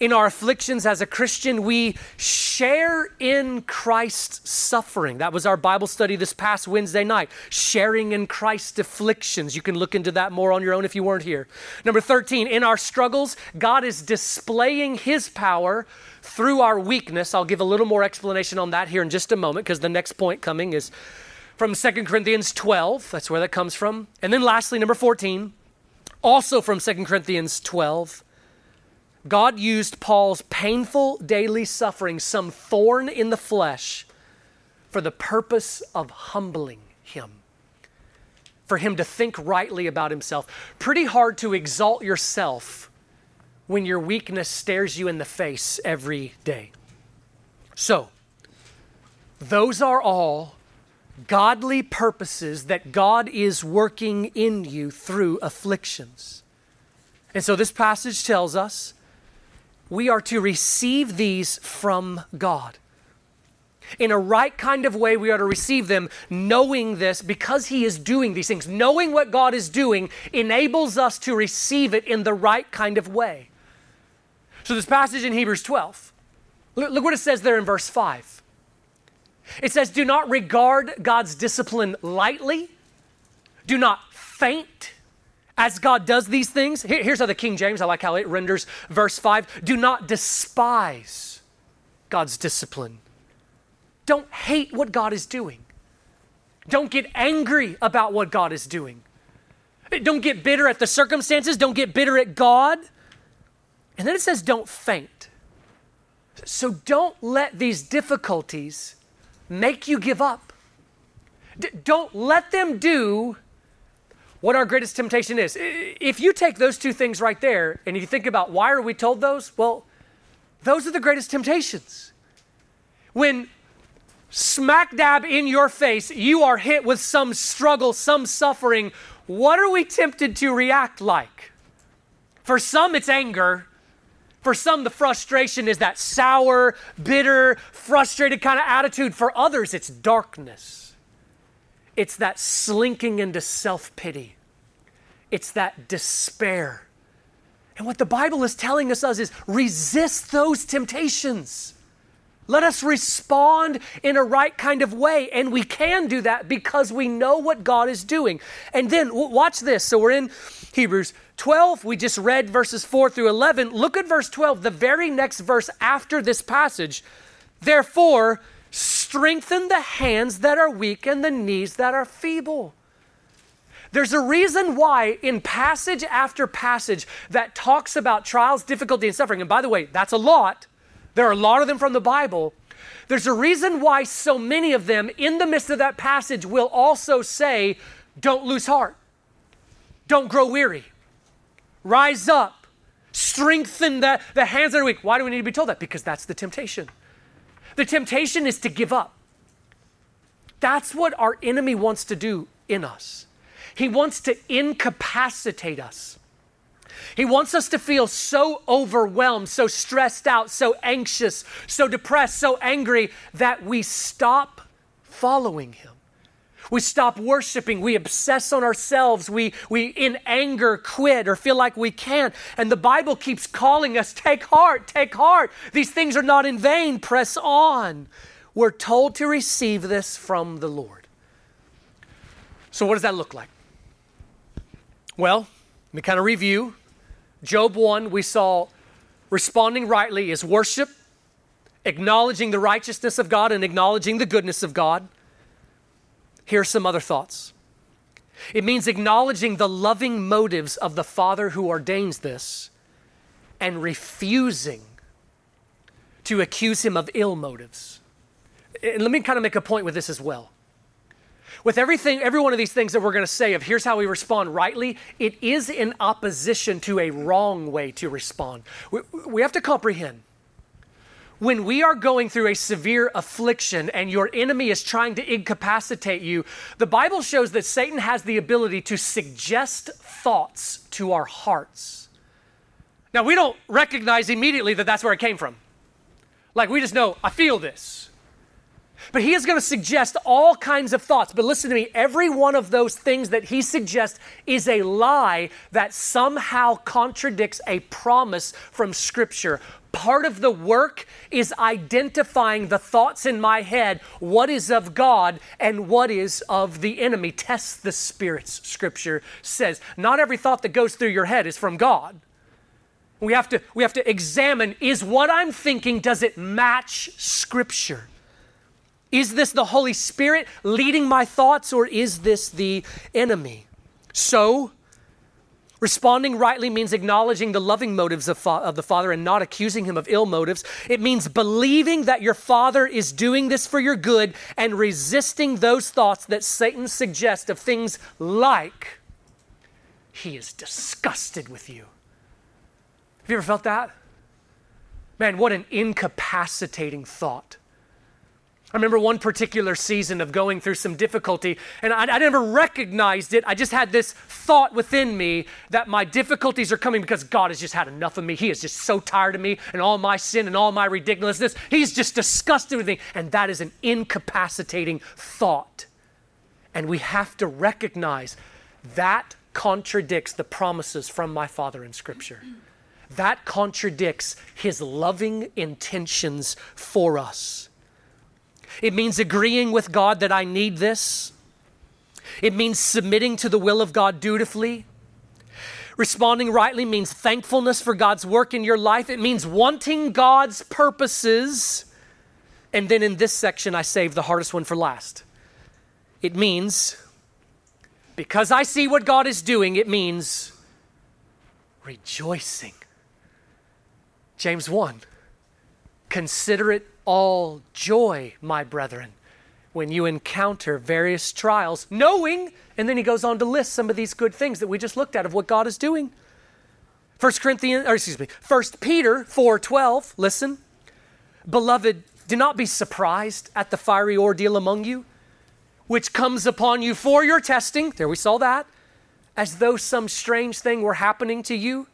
[SPEAKER 2] in our afflictions as a Christian, we share in Christ's suffering. That was our Bible study this past Wednesday night, sharing in Christ's afflictions. You can look into that more on your own if you weren't here. Number 13, in our struggles, God is displaying his power through our weakness. I'll give a little more explanation on that here in just a moment because the next point coming is from 2 Corinthians 12. That's where that comes from. And then lastly, number 14, also from 2 Corinthians 12. God used Paul's painful daily suffering, some thorn in the flesh, for the purpose of humbling him, for him to think rightly about himself. Pretty hard to exalt yourself when your weakness stares you in the face every day. So, those are all godly purposes that God is working in you through afflictions. And so this passage tells us we are to receive these from God. In a right kind of way, we are to receive them knowing this because He is doing these things. Knowing what God is doing enables us to receive it in the right kind of way. So, this passage in Hebrews 12, look what it says there in verse 5. It says, Do not regard God's discipline lightly, do not faint as God does these things. Here's how the King James, I like how it renders verse 5 do not despise God's discipline. Don't hate what God is doing. Don't get angry about what God is doing. Don't get bitter at the circumstances. Don't get bitter at God. And then it says, don't faint. So don't let these difficulties make you give up. D- don't let them do what our greatest temptation is. If you take those two things right there and you think about why are we told those? Well, those are the greatest temptations. When smack dab in your face you are hit with some struggle, some suffering, what are we tempted to react like? For some, it's anger. For some, the frustration is that sour, bitter, frustrated kind of attitude. For others, it's darkness. It's that slinking into self pity. It's that despair. And what the Bible is telling us is resist those temptations. Let us respond in a right kind of way. And we can do that because we know what God is doing. And then watch this. So we're in Hebrews 12. We just read verses 4 through 11. Look at verse 12, the very next verse after this passage. Therefore, strengthen the hands that are weak and the knees that are feeble. There's a reason why, in passage after passage, that talks about trials, difficulty, and suffering. And by the way, that's a lot. There are a lot of them from the Bible. There's a reason why so many of them, in the midst of that passage, will also say, Don't lose heart. Don't grow weary. Rise up. Strengthen the, the hands that are weak. Why do we need to be told that? Because that's the temptation. The temptation is to give up. That's what our enemy wants to do in us. He wants to incapacitate us. He wants us to feel so overwhelmed, so stressed out, so anxious, so depressed, so angry that we stop following Him. We stop worshiping. We obsess on ourselves. We, we, in anger, quit or feel like we can't. And the Bible keeps calling us take heart, take heart. These things are not in vain. Press on. We're told to receive this from the Lord. So, what does that look like? Well, let me kind of review. Job 1, we saw responding rightly is worship, acknowledging the righteousness of God and acknowledging the goodness of God. Here's some other thoughts. It means acknowledging the loving motives of the Father who ordains this and refusing to accuse him of ill motives. And let me kind of make a point with this as well. With everything, every one of these things that we're going to say of here's how we respond rightly, it is in opposition to a wrong way to respond. We, we have to comprehend when we are going through a severe affliction and your enemy is trying to incapacitate you, the Bible shows that Satan has the ability to suggest thoughts to our hearts. Now, we don't recognize immediately that that's where it came from. Like, we just know, I feel this. But he is going to suggest all kinds of thoughts. But listen to me, every one of those things that he suggests is a lie that somehow contradicts a promise from Scripture. Part of the work is identifying the thoughts in my head, what is of God and what is of the enemy. Test the spirits, Scripture says. Not every thought that goes through your head is from God. We have to, we have to examine is what I'm thinking, does it match Scripture? Is this the Holy Spirit leading my thoughts, or is this the enemy? So, responding rightly means acknowledging the loving motives of, fa- of, the Father and not accusing him of ill motives. It means believing that your Father is doing this for your good and resisting those thoughts that Satan suggests of things like, He is disgusted with you. Have you ever felt that? Man, what an incapacitating thought. I remember one particular season of going through some difficulty, and I, I, never recognized it. I just had this thought within me that my difficulties are coming because God has just had enough of me. He is just so tired of me and all my sin and all my ridiculousness. He's just disgusted with me. And that is an incapacitating thought. And we have to recognize that contradicts the promises from my Father in Scripture. That contradicts His loving intentions for us. It means agreeing with God that I need this. It means submitting to the will of God dutifully. Responding rightly means thankfulness for God's work in your life. It means wanting God's purposes. And then in this section, I save the hardest one for last. It means, because I see what God is doing, it means rejoicing. James 1 Consider it all joy, my brethren, when you encounter various trials, knowing, and then he goes on to list some of these good things that we just looked at of what God is doing. First Corinthians, or excuse me, First Peter 4:12, listen. Beloved, do not be surprised at the fiery ordeal among you, which comes upon you for your testing. There we saw that. As though some strange thing were happening to you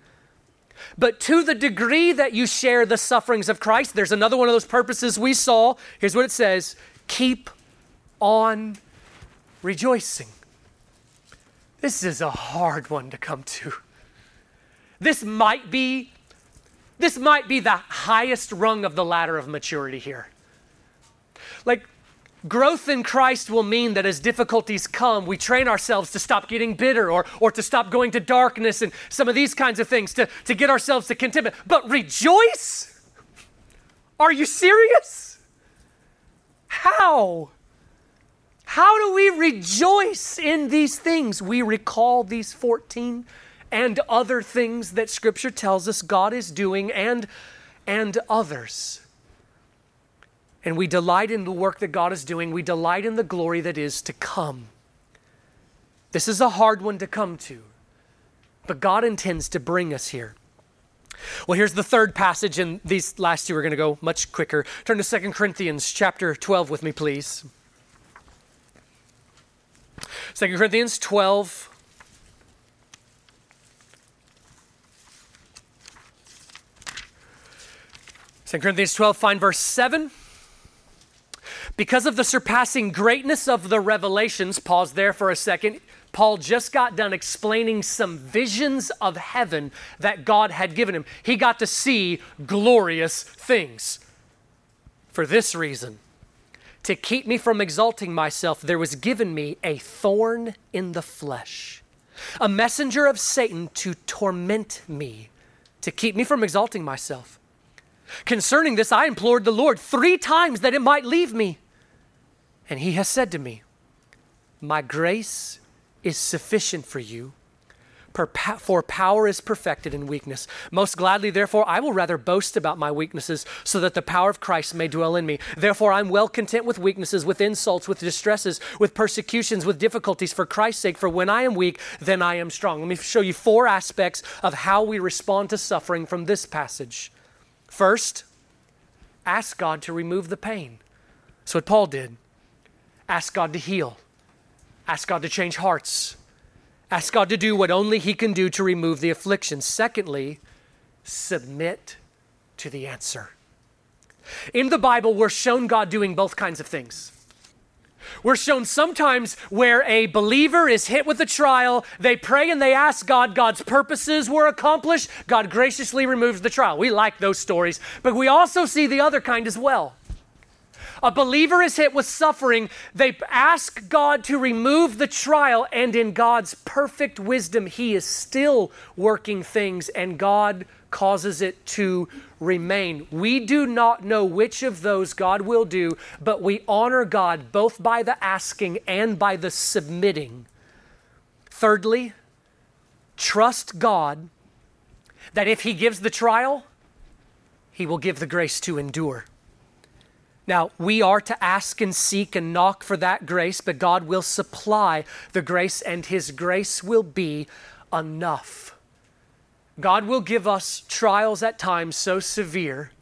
[SPEAKER 2] but to the degree that you share the sufferings of Christ, there's another one of those purposes we saw. Here's what it says keep on rejoicing. This is a hard one to come to. This might be this might be the highest rung of the ladder of maturity here. Like Growth in Christ will mean that as difficulties come, we train ourselves to stop getting bitter or, or to stop going to darkness and some of these kinds of things, to, to get ourselves to contentment. But rejoice? Are you serious? How? How do we rejoice in these things? We recall these 14 and other things that Scripture tells us God is doing and, and others and we delight in the work that God is doing. We delight in the glory that is to come. This is a hard one to come to, but God intends to bring us here. Well, here's the third passage, and these last two are going to go much quicker. Turn to 2 Corinthians chapter 12 with me, please. 2 Corinthians 12. Second Corinthians 12, find verse 7. Because of the surpassing greatness of the revelations, pause there for a second. Paul just got done explaining some visions of heaven that God had given him. He got to see glorious things. For this reason, to keep me from exalting myself, there was given me a thorn in the flesh, a messenger of Satan to torment me, to keep me from exalting myself. Concerning this, I implored the Lord three times that it might leave me. And he has said to me, My grace is sufficient for you, for power is perfected in weakness. Most gladly, therefore, I will rather boast about my weaknesses, so that the power of Christ may dwell in me. Therefore, I'm well content with weaknesses, with insults, with distresses, with persecutions, with difficulties for Christ's sake. For when I am weak, then I am strong. Let me show you four aspects of how we respond to suffering from this passage. First, ask God to remove the pain. That's what Paul did. Ask God to heal. Ask God to change hearts. Ask God to do what only He can do to remove the affliction. Secondly, submit to the answer. In the Bible, we're shown God doing both kinds of things. We're shown sometimes where a believer is hit with a trial, they pray and they ask God, God's purposes were accomplished, God graciously removes the trial. We like those stories, but we also see the other kind as well. A believer is hit with suffering, they ask God to remove the trial, and in God's perfect wisdom, He is still working things, and God causes it to remain. We do not know which of those God will do, but we honor God both by the asking and by the submitting. Thirdly, trust God that if He gives the trial, He will give the grace to endure. Now, we are to ask and seek and knock for that grace, but God will supply the grace, and His grace will be enough. God will give us trials at times so severe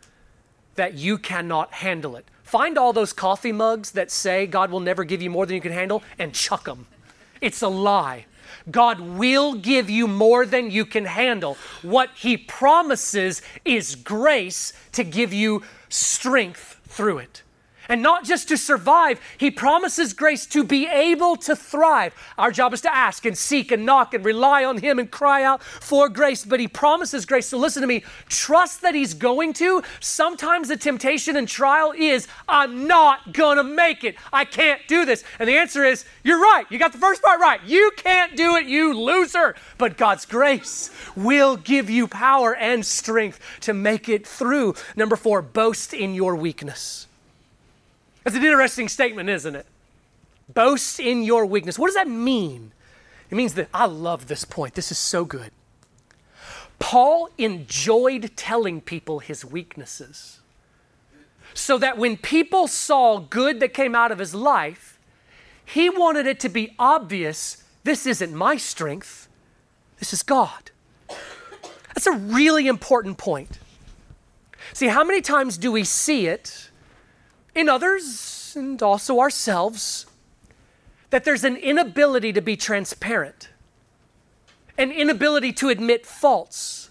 [SPEAKER 2] that you cannot handle it. Find all those coffee mugs that say God will never give you more than you can handle and chuck them. It's a lie. God will give you more than you can handle. What He promises is grace to give you strength through it and not just to survive. He promises grace to be able to thrive. Our job is to ask and seek and knock and rely on Him and cry out for grace, but He promises grace. So listen to me. Trust that He's going to. Sometimes the temptation and trial is, I'm not to make it. I can't do this. And the answer is, you're right. You got the first part right. You can't do it, you loser. But God's grace will give you power and strength to make it through. Number four, boast in your weakness. That's an interesting statement, isn't it? Boast in your weakness. What does that mean? It means that I love this point. This is so good. Paul enjoyed telling people his weaknesses so that when people saw good that came out of his life, he wanted it to be obvious this isn't my strength, this is God. That's a really important point. See, how many times do we see it in others and also ourselves that there's an inability to be transparent, an inability to admit faults.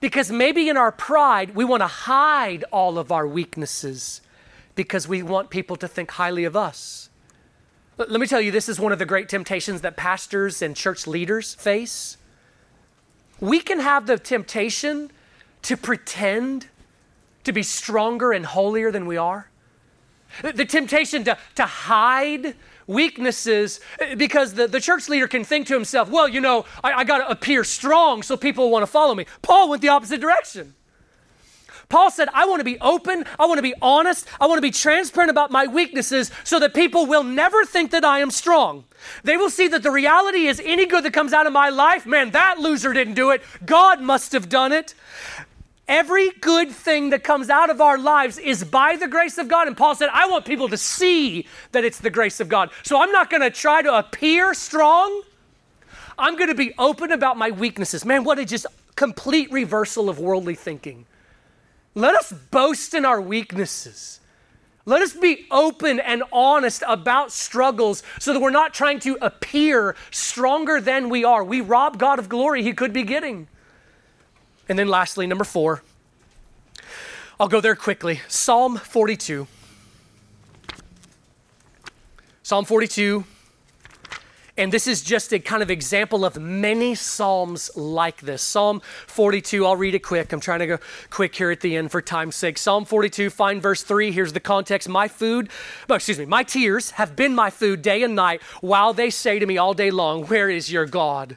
[SPEAKER 2] Because maybe in our pride, we want to hide all of our weaknesses because we want people to think highly of us. Let me tell you, this is one of the great temptations that pastors and church leaders face. We can have the temptation to pretend to be stronger and holier than we are. The temptation to, to hide weaknesses eh, because the, the church leader can think to himself, well, you know, I, I got to appear strong so people want to follow me. Paul went the opposite direction. Paul said, I want to be open, I want to be honest, I want to be transparent about my weaknesses so that people will never think that I am strong. They will see that the reality is any good that comes out of my life, man, that loser didn't do it. God must have done it. Every good thing that comes out of our lives is by the grace of God. And Paul said, I want people to see that it's the grace of God. So I'm not going to try to appear strong. I'm going to be open about my weaknesses. Man, what a just complete reversal of worldly thinking. Let us boast in our weaknesses. Let us be open and honest about struggles so that we're not trying to appear stronger than we are. We rob God of glory he could be getting. And then lastly, number four, I'll go there quickly Psalm 42. Psalm 42. And this is just a kind of example of many Psalms like this. Psalm 42, I'll read it quick. I'm trying to go quick here at the end for time's sake. Psalm 42, find verse 3. Here's the context. My food, excuse me, my tears have been my food day and night while they say to me all day long, Where is your God?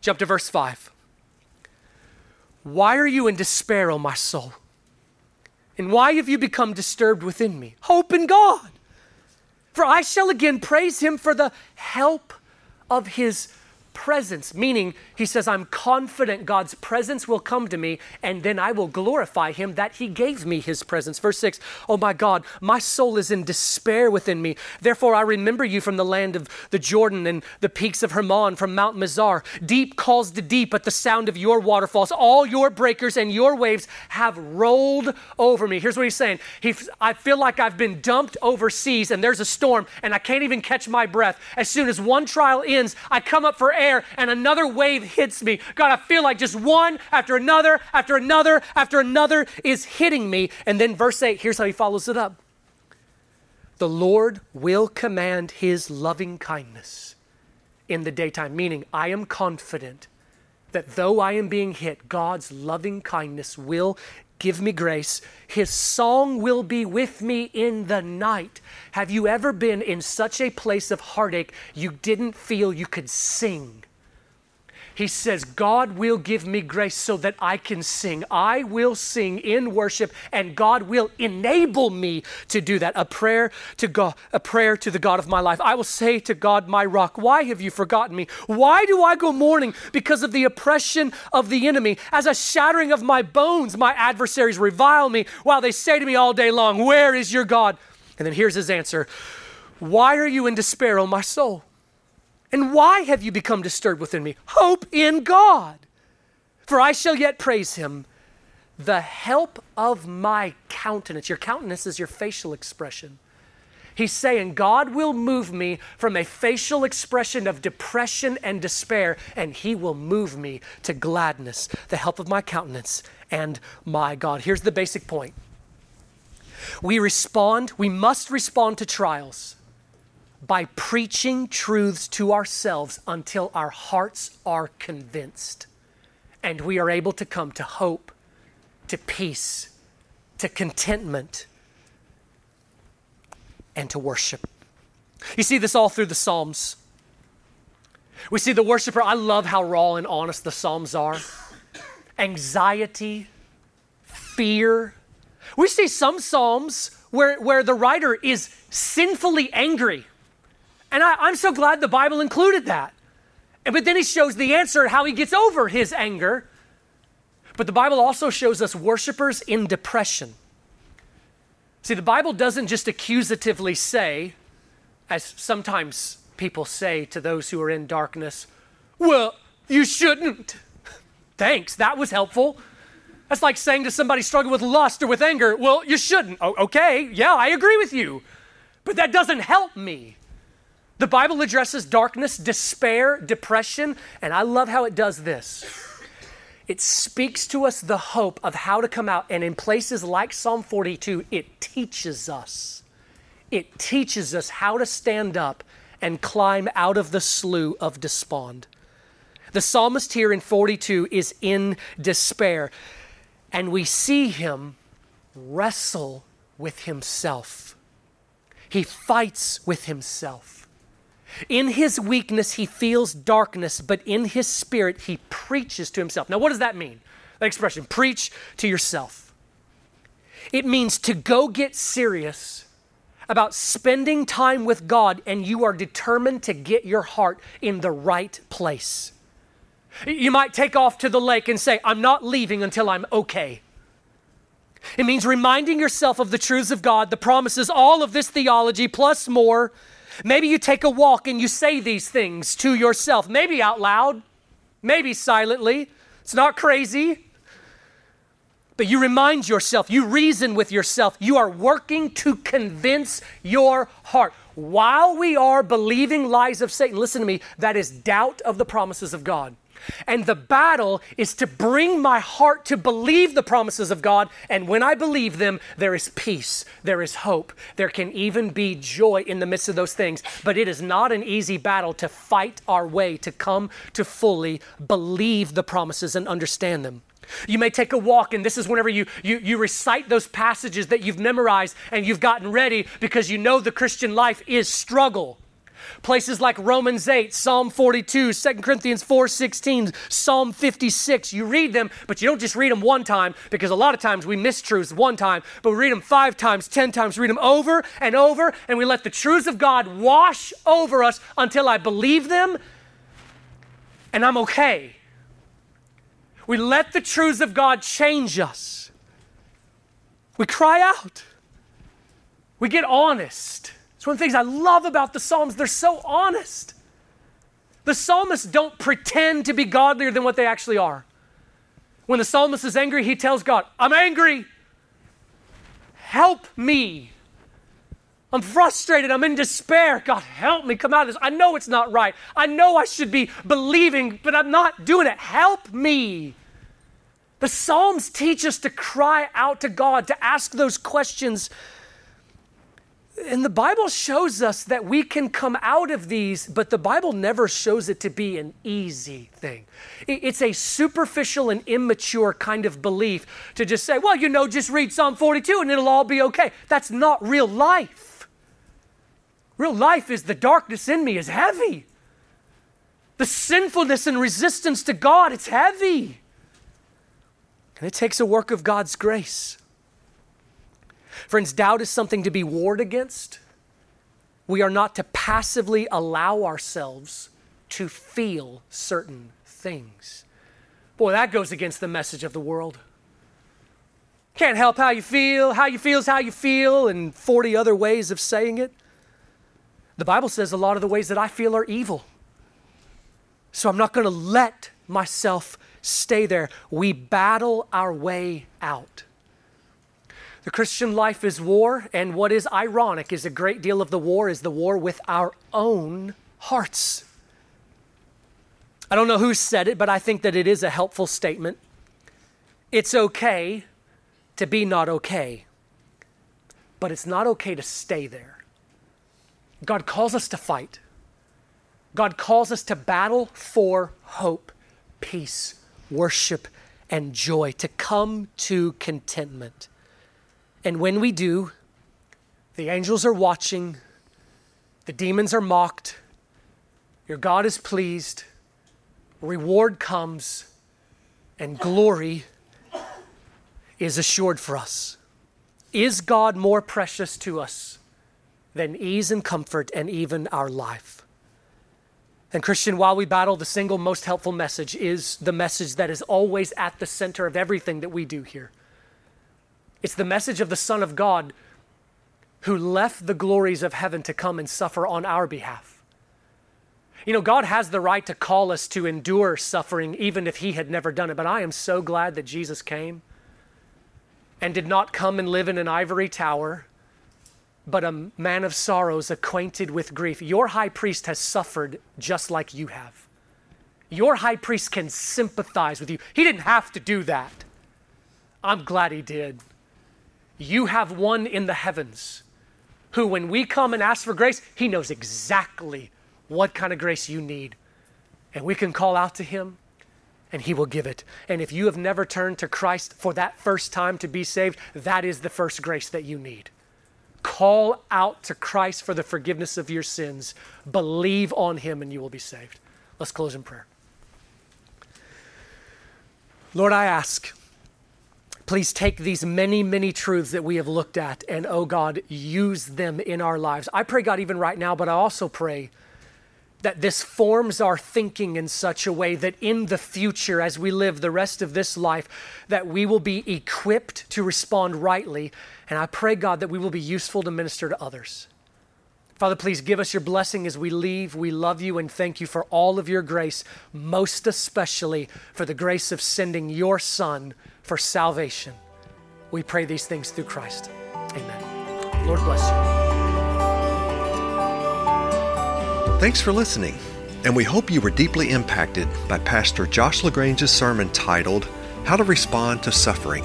[SPEAKER 2] Jump to verse 5. Why are you in despair, O my soul? And why have you become disturbed within me? Hope in God. For I shall again praise him for the help of his presence, meaning he says, I'm confident God's presence will come to me, and then I will glorify him that he gave me his presence. Verse 6 Oh my God, my soul is in despair within me. Therefore, I remember you from the land of the Jordan and the peaks of Hermon, from Mount Mizar. Deep calls to deep at the sound of your waterfalls. All your breakers and your waves have rolled over me. Here's what he's saying he, I feel like I've been dumped overseas, and there's a storm, and I can't even catch my breath. As soon as one trial ends, I come up for air air and another wave hits me. God, I feel like just one after another, after another, after another is hitting me. And then verse 8, here's how he follows it up The Lord will command his loving kindness in the daytime, meaning I am confident that though I am being hit, God's loving kindness will Give me grace. His song will be with me in the night. Have you ever been in such a place of heartache you didn't feel you could sing? He says, God will give me grace so that I can sing. I will sing in worship, and God will enable me to do that. A prayer to God, a prayer to the God of my life. I will say to God, my rock, why have you forgotten me? Why do I go mourning? Because of the oppression of the enemy. As a shattering of my bones, my adversaries revile me while they say to me all day long, Where is your God? And then here's his answer Why are you in despair, O my soul? And why have you become disturbed within me? Hope in God, for I shall yet praise him, the help of my countenance. Your countenance is your facial expression. He's saying, God will move me from a facial expression of depression and despair, and He will move me to gladness, the help of my countenance and my God. Here's the basic point we respond, we must respond to trials by preaching truths to ourselves until our hearts are convinced and we are able to come to hope, to peace, to contentment, and to worship. You see this all through the Psalms. We see the worshiper. I love how raw and honest the Psalms are. Anxiety, fear. We see some Psalms where, where the writer is sinfully angry. And I, am so glad the Bible included that. And, but then he shows the answer, how he gets over his anger. But the Bible also shows us worshipers in depression. See, the Bible doesn't just accusatively say, as sometimes people say to those who are in darkness, well, you shouldn't. Thanks, that was helpful. That's like saying to somebody struggling with lust or with anger, well, you shouldn't. Okay, yeah, I agree with you. But that doesn't help me. The Bible addresses darkness, despair, depression, and I love how it does this. It speaks to us the hope of how to come out, and in places like Psalm 42, it teaches us. It teaches us how to stand up and climb out of the slough of despond. The psalmist here in 42 is in despair, and we see him wrestle with himself. He fights with himself. In his weakness, he feels darkness, but in his spirit, he preaches to himself. Now, what does that mean? That expression, preach to yourself. It means to go get serious about spending time with God and you are determined to get your heart in the right place. You might take off to the lake and say, I'm not leaving until I'm okay. It means reminding yourself of the truths of God, the promises, all of this theology, plus more Maybe you take a walk and you say these things to yourself, maybe out loud, maybe silently. It's not crazy. But you remind yourself, you reason with yourself, you are working to convince your heart. While we are believing lies of Satan, listen to me, that is doubt of the promises of God. And the battle is to bring my heart to believe the promises of God. And when I believe them, there is peace, there is hope, there can even be joy in the midst of those things. But it is not an easy battle to fight our way to come to fully believe the promises and understand them. You may take a walk, and this is whenever you, you, you recite those passages that you've memorized and you've gotten ready because you know the Christian life is struggle. Places like Romans 8, Psalm 42, 2 Corinthians 4 16, Psalm 56. You read them, but you don't just read them one time because a lot of times we miss truths one time, but we read them five times, ten times, read them over and over, and we let the truths of God wash over us until I believe them and I'm okay. We let the truths of God change us. We cry out. We get honest. One of the things I love about the Psalms. They're so honest. The psalmists don't pretend to be godlier than what they actually are. When the psalmist is angry, he tells God, I'm angry. Help me. I'm frustrated. I'm in despair. God, help me come out of this. I know it's not right. I know I should be believing, but I'm not doing it. Help me. The Psalms teach us to cry out to God, to ask those questions and the Bible shows us that we can come out of these, but the Bible never shows it to be an easy thing. It's a superficial and immature kind of belief to just say, well, you know, just read Psalm 42 and it'll all be okay. That's not real life. Real life is the darkness in me is heavy. The sinfulness and resistance to God, it's heavy. And it takes a work of God's grace. Friends, doubt is something to be warred against. We are not to passively allow ourselves to feel certain things. Boy, that goes against the message of the world. Can't help how you feel. How you feel is how you feel, and 40 other ways of saying it. The Bible says a lot of the ways that I feel are evil. So I'm not going to let myself stay there. We battle our way out. The Christian life is war, and what is ironic is a great deal of the war is the war with our own hearts. I don't know who said it, but I think that it is a helpful statement. It's okay to be not okay, but it's not okay to stay there. God calls us to fight. God calls us to battle for hope, peace, worship, and joy, to come to contentment. And when we do, the angels are watching, the demons are mocked, your God is pleased, reward comes, and glory is assured for us. Is God more precious to us than ease and comfort and even our life? And, Christian, while we battle, the single most helpful message is the message that is always at the center of everything that we do here. It's the message of the Son of God who left the glories of heaven to come and suffer on our behalf. You know, God has the right to call us to endure suffering even if He had never done it, but I am so glad that Jesus came and did not come and live in an ivory tower, but a man of sorrows, acquainted with grief. Your high priest has suffered just like you have. Your high priest can sympathize with you. He didn't have to do that. I'm glad he did. You have one in the heavens who, when we come and ask for grace, he knows exactly what kind of grace you need. And we can call out to him and he will give it. And if you have never turned to Christ for that first time to be saved, that is the first grace that you need. Call out to Christ for the forgiveness of your sins. Believe on him and you will be saved. Let's close in prayer. Lord, I ask Please take these many, many truths that we have looked at and, oh God, use them in our lives. I pray, God, even right now, but I also pray that this forms our thinking in such a way that in the future, as we live the rest of this life, that we will be equipped to respond rightly. And I pray, God, that we will be useful to minister to others. Father, please give us your blessing as we leave. We love you and thank you for all of your grace, most especially for the grace of sending your Son for salvation. We pray these things through Christ. Amen. Lord bless
[SPEAKER 1] you. Thanks for listening, and we hope you were deeply impacted by Pastor Josh LaGrange's sermon titled, How to Respond to Suffering.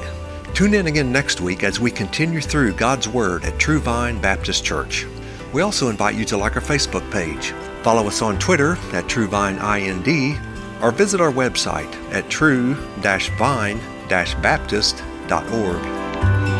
[SPEAKER 1] Tune in again next week as we continue through God's Word at True Vine Baptist Church. We also invite you to like our Facebook page, follow us on Twitter at TrueVineIND, or visit our website at true-vine.baptist.org.